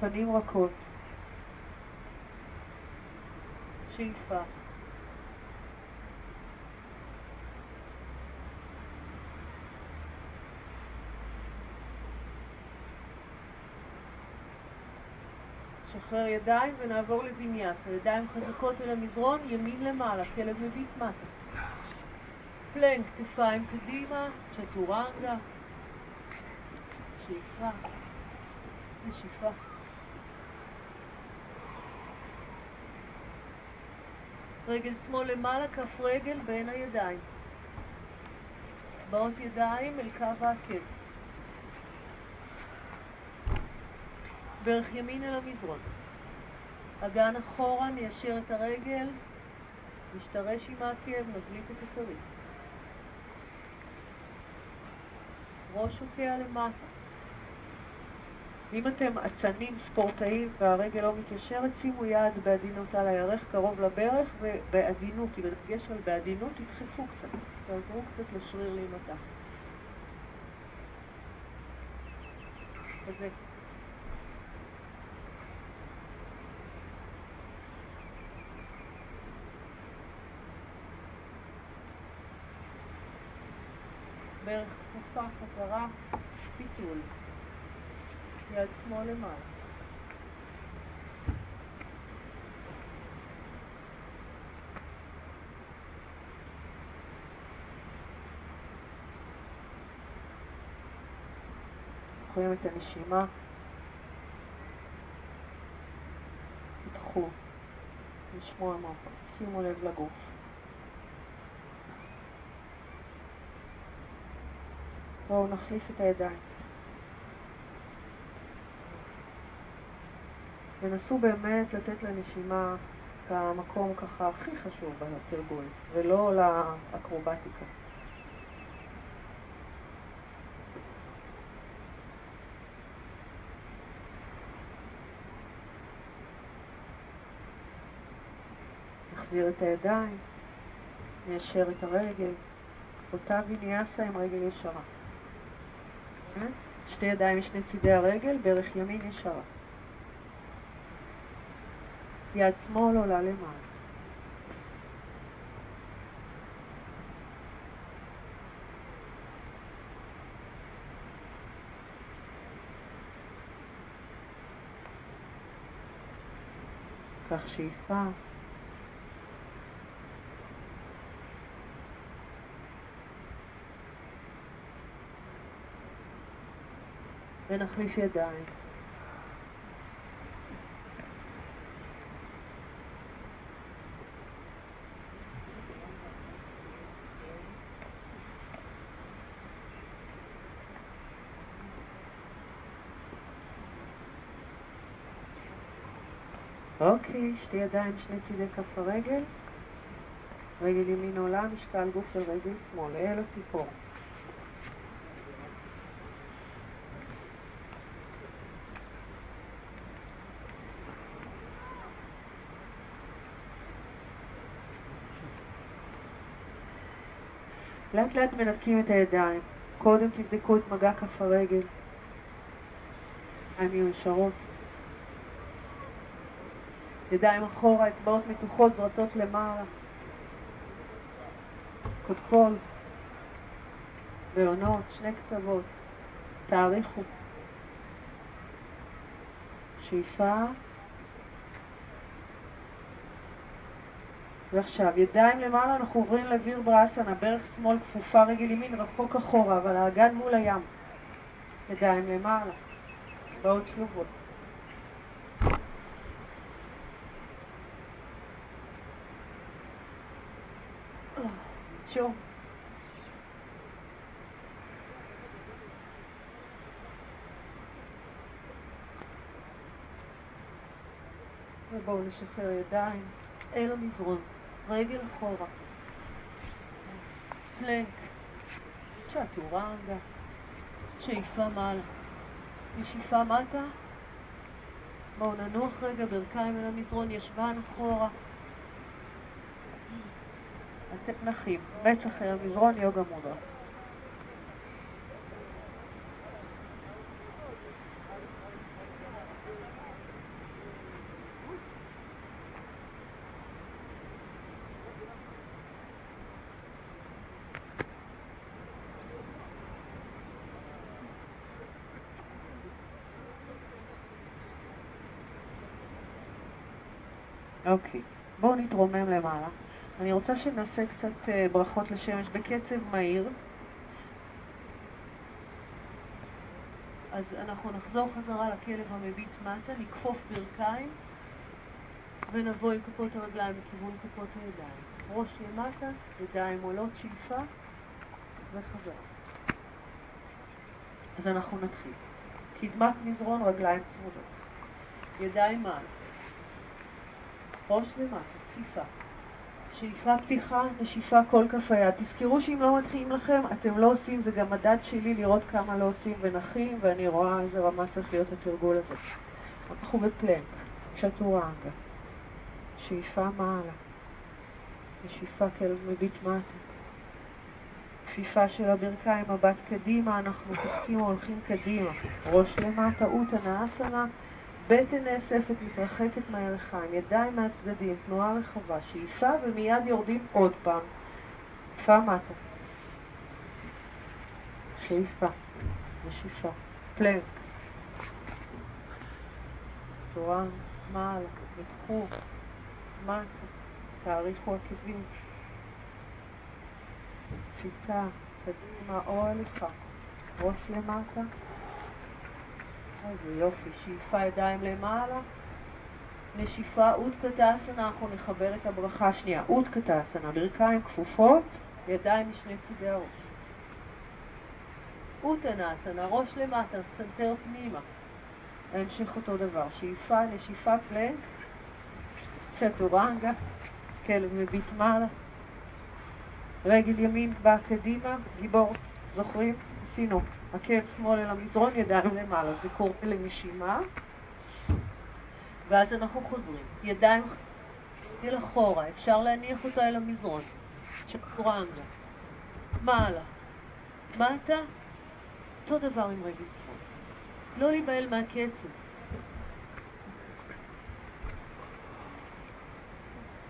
פנים רכות. שאיפה. נשחרר ידיים ונעבור לוויניאסה. ידיים חזקות אל המזרון, ימין למעלה, כלב מביט מטה. פלנק, כתפיים קדימה, צ'טורנגה. שאיפה. נשיפה. רגל שמאל למעלה, כף רגל בין הידיים. אצבעות ידיים אל קו העקב. ברך ימין אל המזרון. אגן אחורה, ניישר את הרגל, נשתרש עם העקב, נבליט את הכרית. ראש שוקע למטה. אם אתם אצנים ספורטאים והרגל לא מתיישרת, שימו יד בעדינות על הירך קרוב לברך ובעדינות, עם הדגש על בעדינות, תדחפו קצת, תעזרו קצת לשריר להימתח. כזה. ברך כפופה, חזרה, פיתול. יד שמאל למעלה. זוכרים את הנשימה. תדחו, לשמוע מה, שימו לב לגוף. בואו נחליף את הידיים. ונסו באמת לתת לנשימה את המקום ככה הכי חשוב בתרגול, ולא לאקרובטיקה. נחזיר את הידיים, ניישר את הרגל, אותה ויניאסה עם רגל ישרה. שתי ידיים משני צידי הרגל, ברך ימין ישרה. יד שמאל עולה למעלה. קח שאיפה. ונחליף ידיים. אוקיי, שתי ידיים, שני צידי כף הרגל. רגל ימין עולה, משקל גוף של רגל שמאל, אל הציפור. לאט לאט מנקים את הידיים. קודם תבדקו את מגע כף הרגל. הן יהיו ישרות. ידיים אחורה, אצבעות מתוחות, זרטות למעלה. קודקול. בעונות, שני קצוות. תאריכו. שאיפה. ועכשיו, ידיים למעלה, אנחנו עוברים לוויר בראסנה, ברך שמאל כפופה, רגל ימין רחוק אחורה, אבל האגן מול הים. ידיים למעלה, אצבעות שלובות. ובואו נשחרר ידיים אל המזרון. רגל אחורה. פלנק. צ'טורנגה. שאיפה מעלה. נשיפה מטה. בואו ננוח רגע, ברכיים אל המזרון, ישבן אחורה. אתם נחים. מצח אל המזרון, יוגה מודרה. אוקיי, בואו נתרומם למעלה. אני רוצה שנעשה קצת אה, ברכות לשמש בקצב מהיר. אז אנחנו נחזור חזרה לכלב המביט מטה, נכפוף ברכיים ונבוא עם כפות הרגליים לכיוון כפות הידיים. ראש למטה, ידיים עולות, שאיפה וחזרה. אז אנחנו נתחיל. קדמת מזרון, רגליים צמודות. ידיים מעלה. ראש למטה, כפיפה. שאיפה פתיחה, נשיפה כל כף היד. תזכרו שאם לא מתחילים לכם, אתם לא עושים, זה גם מדד שלי לראות כמה לא עושים ונחים, ואני רואה איזה רמה צריך להיות התרגול הזה. אנחנו בפלנק, צ'טורנגה. שאיפה מעלה. נשיפה כאל מביט מטה. כפיפה של הברכיים, מבט קדימה, אנחנו קופצים והולכים קדימה. ראש למטה, אוטה נאסנה. בטן נאספת, מתרחקת מהירכיים, ידיים מהצדדים, תנועה רחבה, שאיפה ומיד יורדים עוד פעם. שאיפה מטה. שאיפה, נשיפה, פלנק. צורה מעלה, נדחו, מטה, תאריכו עקבים. קפיצה, קדימה או הליכה, ראש למטה. איזה יופי, שאיפה ידיים למעלה. נשיפה אוטקטאסנה, אנחנו נחבר את הברכה השנייה. אוטקטאסנה, ברכיים כפופות, ידיים משני צידי הראש. אוטנאסנה, ראש למטה, סנטר פנימה. ההמשך אותו דבר. שאיפה, נשיפה, פלנק, צ'טורנגה, כלב מביט מעלה. רגל ימין באה קדימה, גיבור, זוכרים? עשינו עקב שמאל אל המזרון, ידיים למעלה. זה קורא לנשימה. ואז אנחנו חוזרים. ידיים אל אחורה, אפשר להניח אותה אל המזרון. צ'קורנגה. מעלה. מטה, אותו דבר עם רגל שמאל. לא להיבהל מהקצב.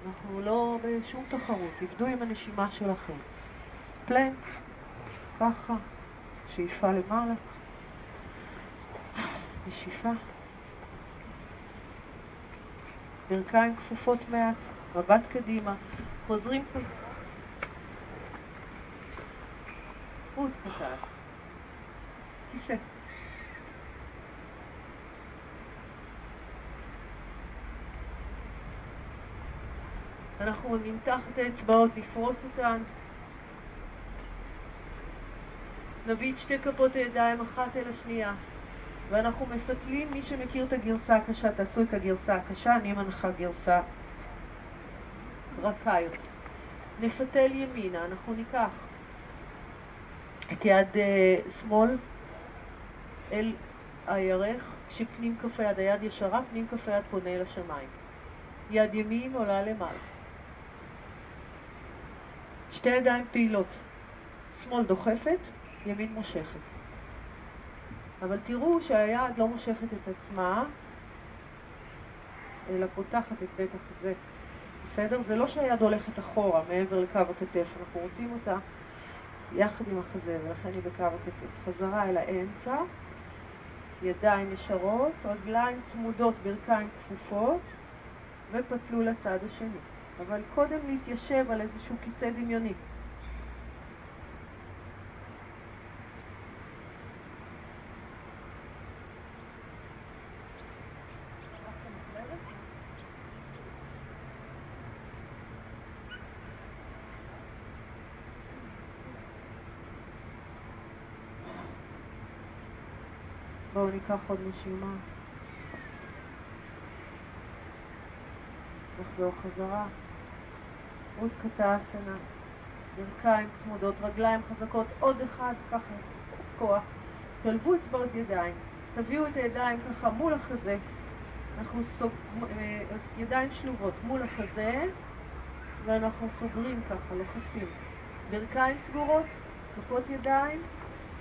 אנחנו לא בשום תחרות, תבדו עם הנשימה שלכם. פלנק, ככה, שאיפה למעלה, נשיפה. ברכיים כפופות מעט, מבט קדימה, חוזרים כזה. עוד קטן. כיסא. אנחנו נמתח את האצבעות, נפרוס אותן. נביא את שתי כפות הידיים אחת אל השנייה. ואנחנו מפתלים, מי שמכיר את הגרסה הקשה, תעשו את הגרסה הקשה, אני מנחה גרסה רכה יותר. נפתל ימינה, אנחנו ניקח את יד uh, שמאל אל הירך, כשפנים כף היד, היד ישרה, פנים כף היד פונה אל השמיים. יד ימין עולה למעלה. שתי ידיים פעילות. שמאל דוחפת, ימין מושכת. אבל תראו שהיד לא מושכת את עצמה, אלא פותחת את בית החזה. בסדר? זה לא שהיד הולכת אחורה, מעבר לקו הכתף, אנחנו רוצים אותה יחד עם החזה, ולכן היא בקו הכתף. חזרה אל האמצע, ידיים ישרות, רגליים צמודות, ברכיים כפופות, ופתלו לצד השני. אבל קודם להתיישב על איזשהו כיסא דמיוני. בואו ניקח עוד נשימה. נחזור חזרה. עוד קטעסנה. ברכיים צמודות, רגליים חזקות, עוד אחד, ככה, כוח. תלבו אצבעות ידיים. תביאו את הידיים ככה מול החזה. אנחנו סוג... אה, ידיים שלובות מול החזה, ואנחנו סוגרים ככה, לוחצים. ברכיים סגורות, כפות ידיים,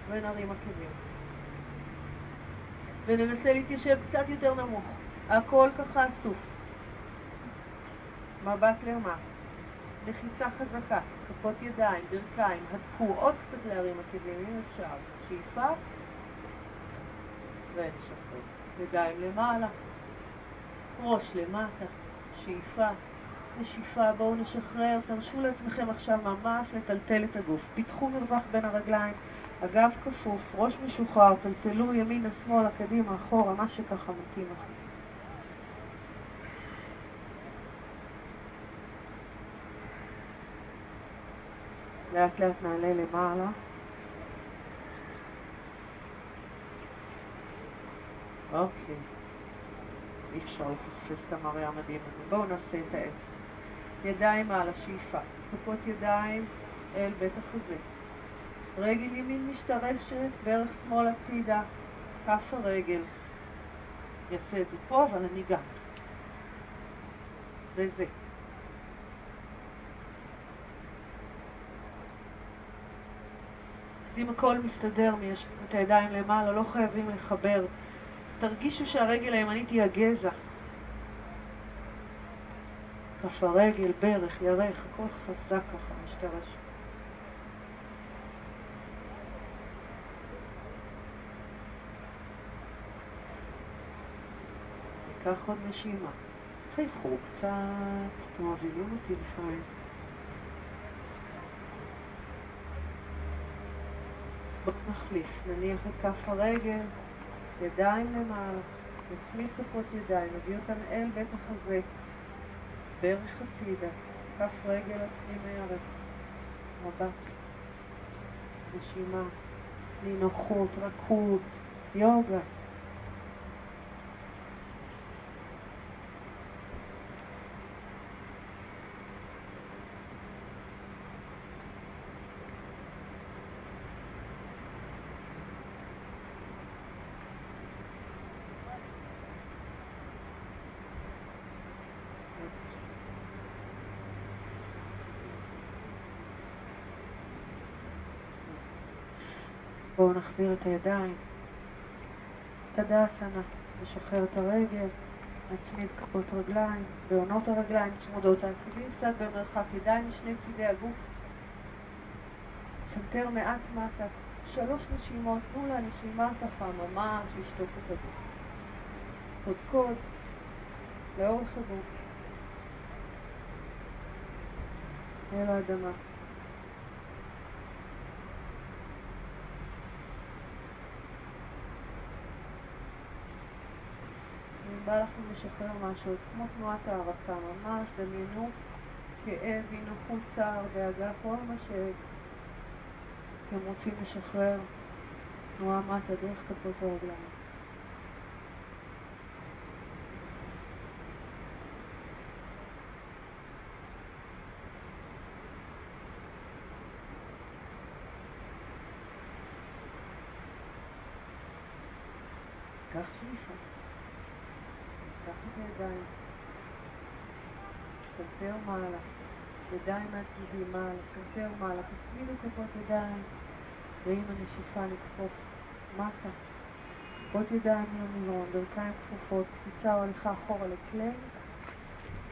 ונרים עקבים. וננסה להתיישב קצת יותר נמוך. הכל ככה אסוף. מבט למטה. לחיצה חזקה, כפות ידיים, ברכיים, הדקו, עוד קצת להרים עקבים, אם אפשר. שאיפה ונשחרר. ידיים למעלה, ראש למטה, שאיפה, נשיפה, בואו נשחרר, תרשו לעצמכם עכשיו ממש לטלטל את הגוף. פיתחו מרווח בין הרגליים, הגב כפוף, ראש משוחרר, טלטלו ימינה, שמאלה, קדימה, אחורה, מה שככה מתאים לכם. לאט לאט נעלה למעלה. אוקיי. אי אפשר לפספס את המראה המדהים הזה. בואו נעשה את העץ. ידיים על השאיפה. כפות ידיים אל בית החזה. רגל ימין משתרשת, ברך שמאל הצידה, כף הרגל. יעשה את זה פה, אבל אני גם. זה זה. אז אם הכל מסתדר, יש את הידיים למעלה, לא חייבים לחבר. תרגישו שהרגל הימנית היא הגזע. כף הרגל, ברך, ירך, הכל חזק ככה, משתרש. קח עוד נשימה. חייכו קצת, מבינים אותי לפעמים. בואו נחליף, נניח את כף הרגל, ידיים למעלה, נצמיד כפות ידיים, נביא אותן אל בית החזה, ברך הצידה, כף רגל פנים הערך, מבט, נשימה, נינוחות, רכות, יוגה. בואו נחזיר את הידיים. טדאסנה, נשחרר את הרגל, נצמיד כפות רגליים, בהונות הרגליים צמודות, העקבים קצת במרחק, ידיים משני צידי הגוף. סנטר מעט מטה, שלוש נשימות, תנו לנשימה ככה ממש לשטוף את הגוף. קודקוד, לאורך הגוף, אל האדמה. בא לכם לשחרר משהו, אז כמו תנועת הערקה, ממש דמיינו כאב, אי נוחות, צער, דאגה, כל מה שאתם רוצים לשחרר, תנועה מטה דרך כפות הרגליים. קח שאיפה. קח את הידיים, סנטר מעלה, ידיים מהצדדים מעלה, סנטר מעלה, תצמידו כפות ידיים, ועם הנשיפה לכפוף מטה, כפות ידיים למזרון, ברכיים כפופות, קפיצה או הליכה אחורה לפלנק,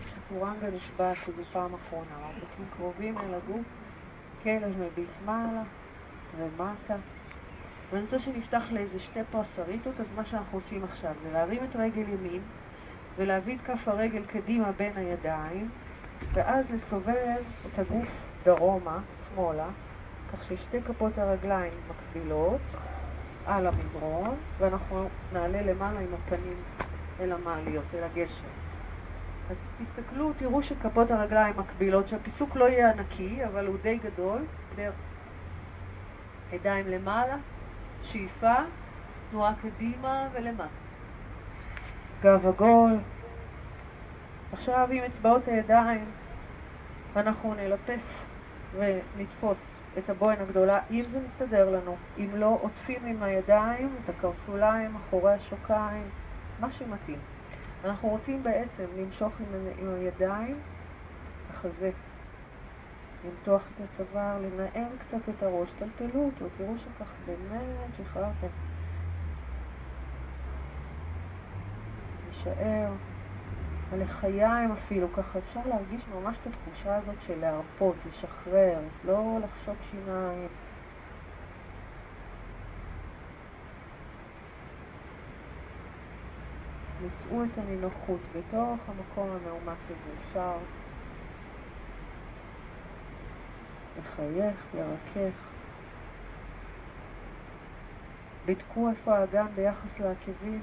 צ'טורנגה, נשבעת שזו פעם אחרונה, מרפקים קרובים אל הגוף, כלב מביט מעלה ומטה. ואני רוצה שנפתח לאיזה שתי פרסריטות, אז מה שאנחנו עושים עכשיו זה להרים את רגל ימין ולהביא את כף הרגל קדימה בין הידיים, ואז לסובב את הגוף דרומה, שמאלה, כך ששתי כפות הרגליים מקבילות על המזרון, ואנחנו נעלה למעלה עם הפנים אל המעליות, אל הגשר. אז תסתכלו, תראו שכפות הרגליים מקבילות, שהפיסוק לא יהיה ענקי, אבל הוא די גדול. ידיים למעלה, שאיפה, תנועה קדימה ולמטה. גב עגול. עכשיו עם אצבעות הידיים אנחנו נלטף ונתפוס את הבוהן הגדולה, אם זה מסתדר לנו. אם לא, עוטפים עם הידיים את הקרסוליים, אחורי השוקיים, מה שמתאים. אנחנו רוצים בעצם למשוך עם, עם הידיים החזה, למתוח את הצוואר, לנער קצת את הראש, טלטלו אותו, תראו שכך באמת שחררתם. להישאר, הלחיים אפילו, ככה אפשר להרגיש ממש את התחושה הזאת של להרפות, לשחרר, לא לחשוק שיניים. מצאו את הנינוחות בתוך המקום המאומץ הזה, אפשר לחייך, לרכך. בדקו איפה האגן ביחס לעקבים.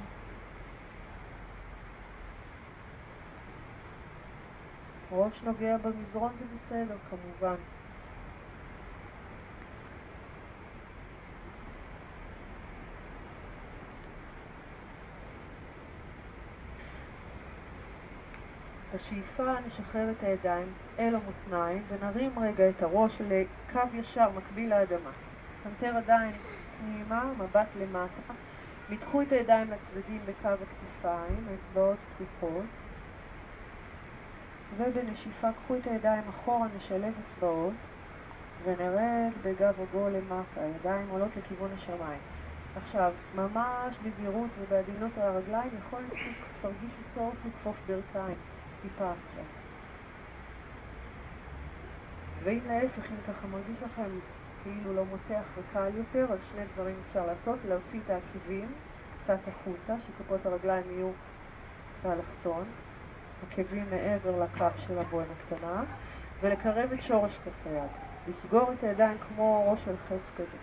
ראש נוגע במזרון זה בסדר, כמובן. בשאיפה נשחרר את הידיים אל המותניים ונרים רגע את הראש לקו ישר מקביל לאדמה. סנטר עדיין פנימה, מבט למטה. מתחו את הידיים לצדדים בקו הכתפיים, האצבעות פתוחות. ובנשיפה קחו את הידיים אחורה, נשלב אצבעות ונרד בגב עגול למטה, הידיים עולות לכיוון השמיים. עכשיו, ממש בזהירות ובעדינות על הרגליים, יכול להיות שתרגישו צורך לכפוף ברכיים. טיפה עכשיו. ואם להפך, אם ככה מרגיש לכם כאילו לא מותח וקל יותר, אז שני דברים אפשר לעשות, להוציא את העקבים קצת החוצה, שכפות הרגליים יהיו האלכסון, עקבים מעבר לקו של הבוהן הקטנה, ולקרב את שורש כף היד. לסגור את הידיים כמו ראש של חץ כזה.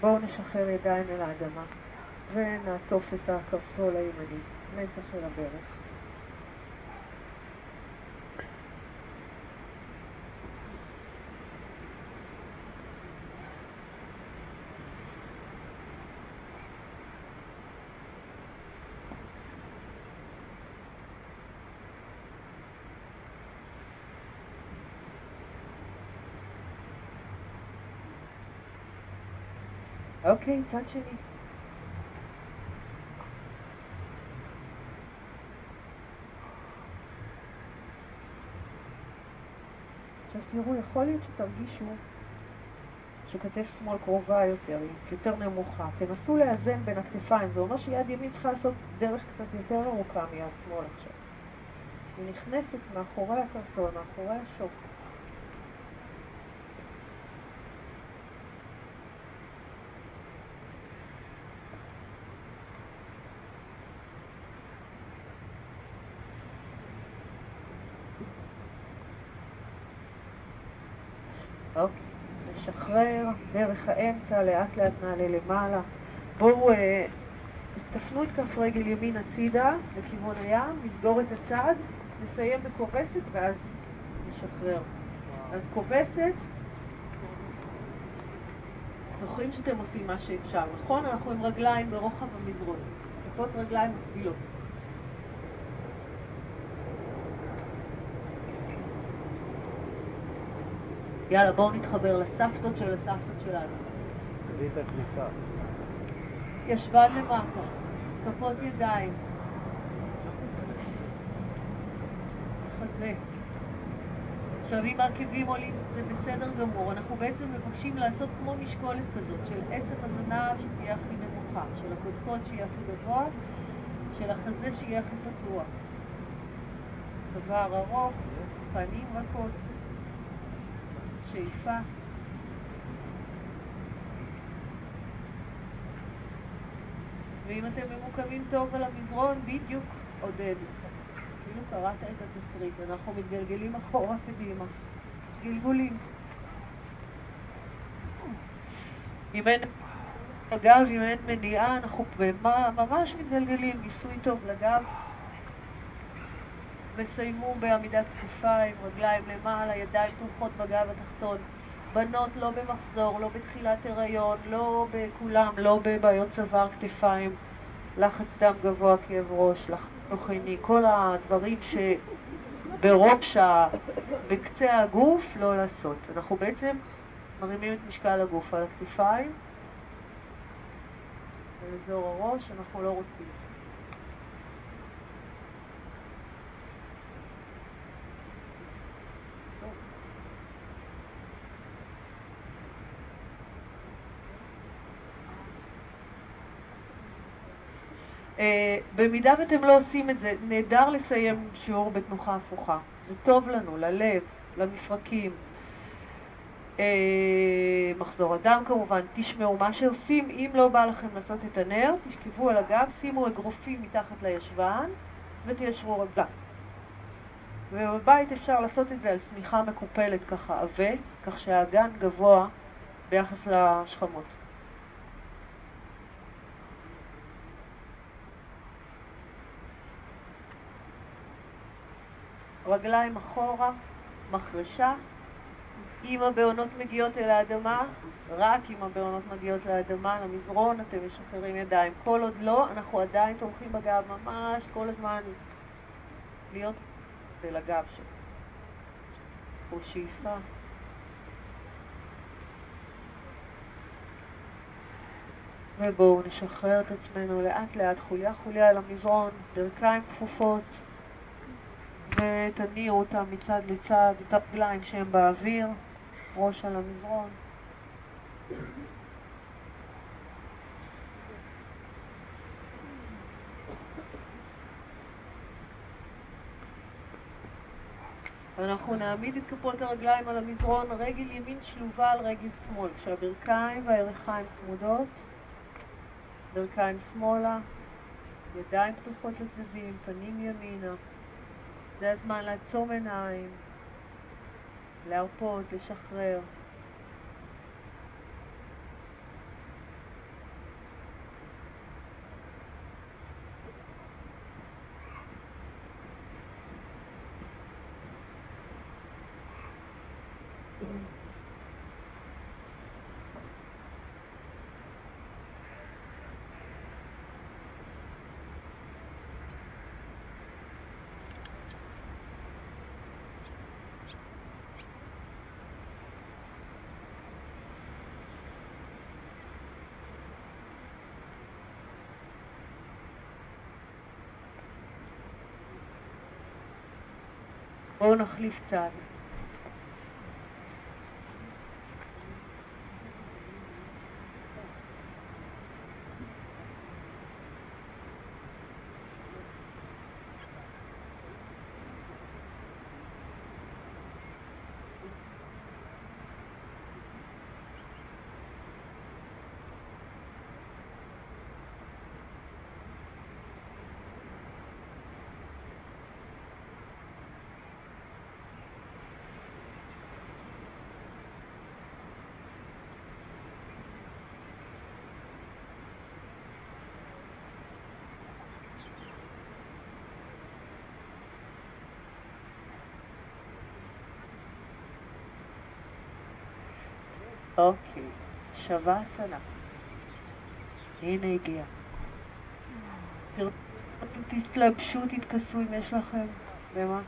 בואו נשחרר ידיים אל האדמה ונעטוף את הקרסול הימני, נצח אל הברך. אוקיי, צד שני. עכשיו תראו, יכול להיות שתרגישו שכתף שמאל קרובה יותר, יותר נמוכה. תנסו לאזן בין הכתפיים, זה אומר שיד ימין צריכה לעשות דרך קצת יותר ארוכה מיד שמאל עכשיו. היא נכנסת מאחורי הקרסול, מאחורי השוק. אוקיי, נשחרר דרך האמצע, לאט לאט נעלה למעלה. בואו אה, תפנו את כף רגל ימין הצידה לכיוון הים, נסגור את הצד, נסיים בכובסת ואז נשחרר. אז כובסת, זוכרים שאתם עושים מה שאפשר, נכון? אנחנו עם רגליים ברוחב המזרון, כפות רגליים מקבילות. יאללה, בואו נתחבר לסבתות של הסבתות שלנו. תביא את הכניסה. ישבן למטה, כפות ידיים. חזה. עכשיו, אם העקבים עולים, זה בסדר גמור. אנחנו בעצם מבקשים לעשות כמו משקולת כזאת, של עצם הזנב שתהיה הכי נמוכה, של הקודקוד שיהיה הכי גבוה, של החזה שיהיה הכי פתוח. צוואר ארוך, פנים רכות. שאיפה. ואם אתם ממוקמים טוב על המזרון, בדיוק עודד. כאילו קראת את התסריט, אנחנו מתגלגלים אחורה קדימה. גלגולים. אם אין אגב, אם אין מניעה, אנחנו ממש מתגלגלים, ניסוי טוב לגב. וסיימו בעמידת כתפיים, רגליים למעלה, ידיים תומכות בגב התחתון. בנות לא במחזור, לא בתחילת הריון, לא בכולם, לא בבעיות צוואר, כתפיים, לחץ דם גבוה, כאב ראש, לחץ נוכני, כל הדברים שבראש. בקצה הגוף, לא לעשות. אנחנו בעצם מרימים את משקל הגוף על הכתפיים, באזור הראש, אנחנו לא רוצים. במידה ואתם לא עושים את זה, נהדר לסיים שיעור בתנוחה הפוכה. זה טוב לנו, ללב, למפרקים. Uh, מחזור הדם כמובן, תשמעו מה שעושים, אם לא בא לכם לעשות את הנר, תשכבו על הגב, שימו אגרופים מתחת לישבן ותיישרו רגליים. ובבית אפשר לעשות את זה על שמיכה מקופלת ככה עבה, כך שהאגן גבוה ביחס לשכמות. רגליים אחורה, מחרשה. אם הבעונות מגיעות אל האדמה, רק אם הבעונות מגיעות לאדמה, למזרון, אתם משחררים ידיים. כל עוד לא, אנחנו עדיין תומכים בגב ממש כל הזמן להיות אל הגב שלו. או שאיפה. ובואו נשחרר את עצמנו לאט לאט, חוליה חוליה אל המזרון, ברכיים כפופות. ותניעו אותם מצד לצד, את הרגליים שהם באוויר, ראש על המזרון. ואנחנו נעמיד את כפות הרגליים על המזרון, רגל ימין שלובה על רגל שמאל, כשהברכיים והירכיים צמודות, ברכיים שמאלה, ידיים פתוחות לצדדים, פנים ימינה. זה הזמן לעצום עיניים, להרפות, לשחרר. בואו נחליף צד. אוקיי, שווה הסנה. הנה הגיע. תתלבשו, תתכסו אם יש לכם. במה?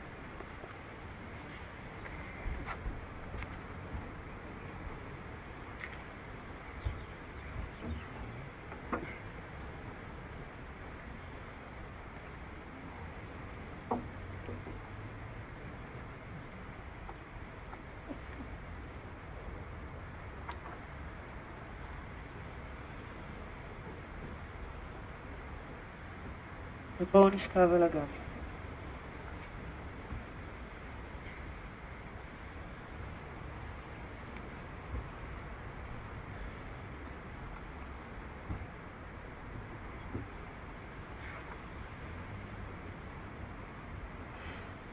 ובואו נשכב על הגב.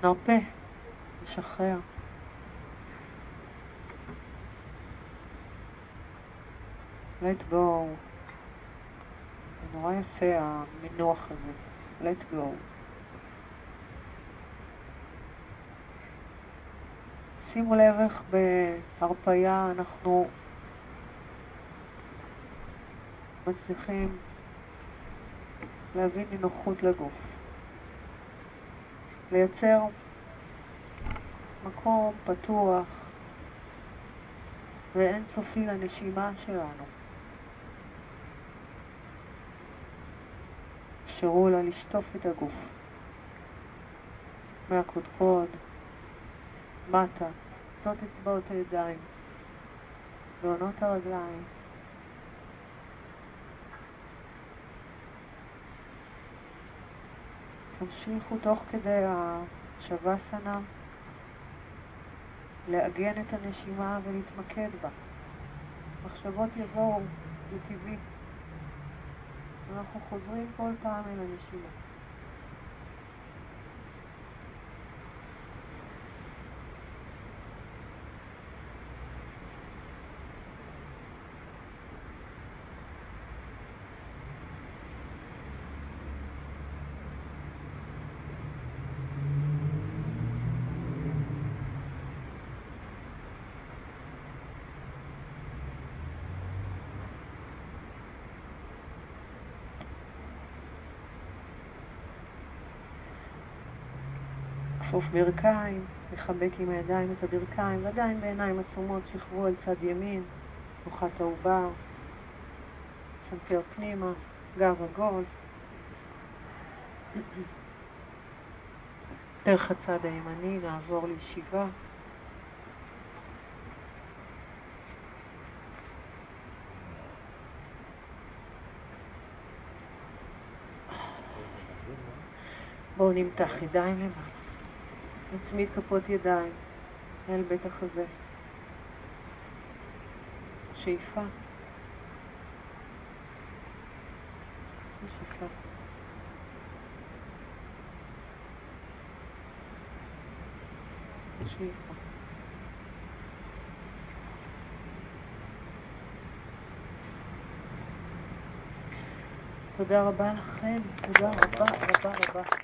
נרפה, נשחרר. let go. זה נורא יפה המינוח הזה. Let go. שימו לב איך בהרפייה אנחנו מצליחים להביא נינוחות לגוף. לייצר מקום פתוח ואינסופי לנשימה שלנו. אפשרו לה לשטוף את הגוף. מהקודקוד, מטה, קצות אצבעות הידיים, בעונות הרגליים. תמשיכו תוך כדי השווסנה לעגן את הנשימה ולהתמקד בה. מחשבות יבואו, זה טבעי. אנחנו חוזרים כל פעם אל הנשימה. כפוף ברכיים, לחבק עם הידיים את הברכיים, ועדיין בעיניים עצומות שכבו על צד ימין, תנוחת העובר, סנטר פנימה, גב עגול. דרך הצד הימני נעבור לישיבה. בואו נמתח ידיים למעלה. נצמיד כפות ידיים אל בית החזה. שאיפה. תודה רבה לכם, תודה רבה רבה רבה.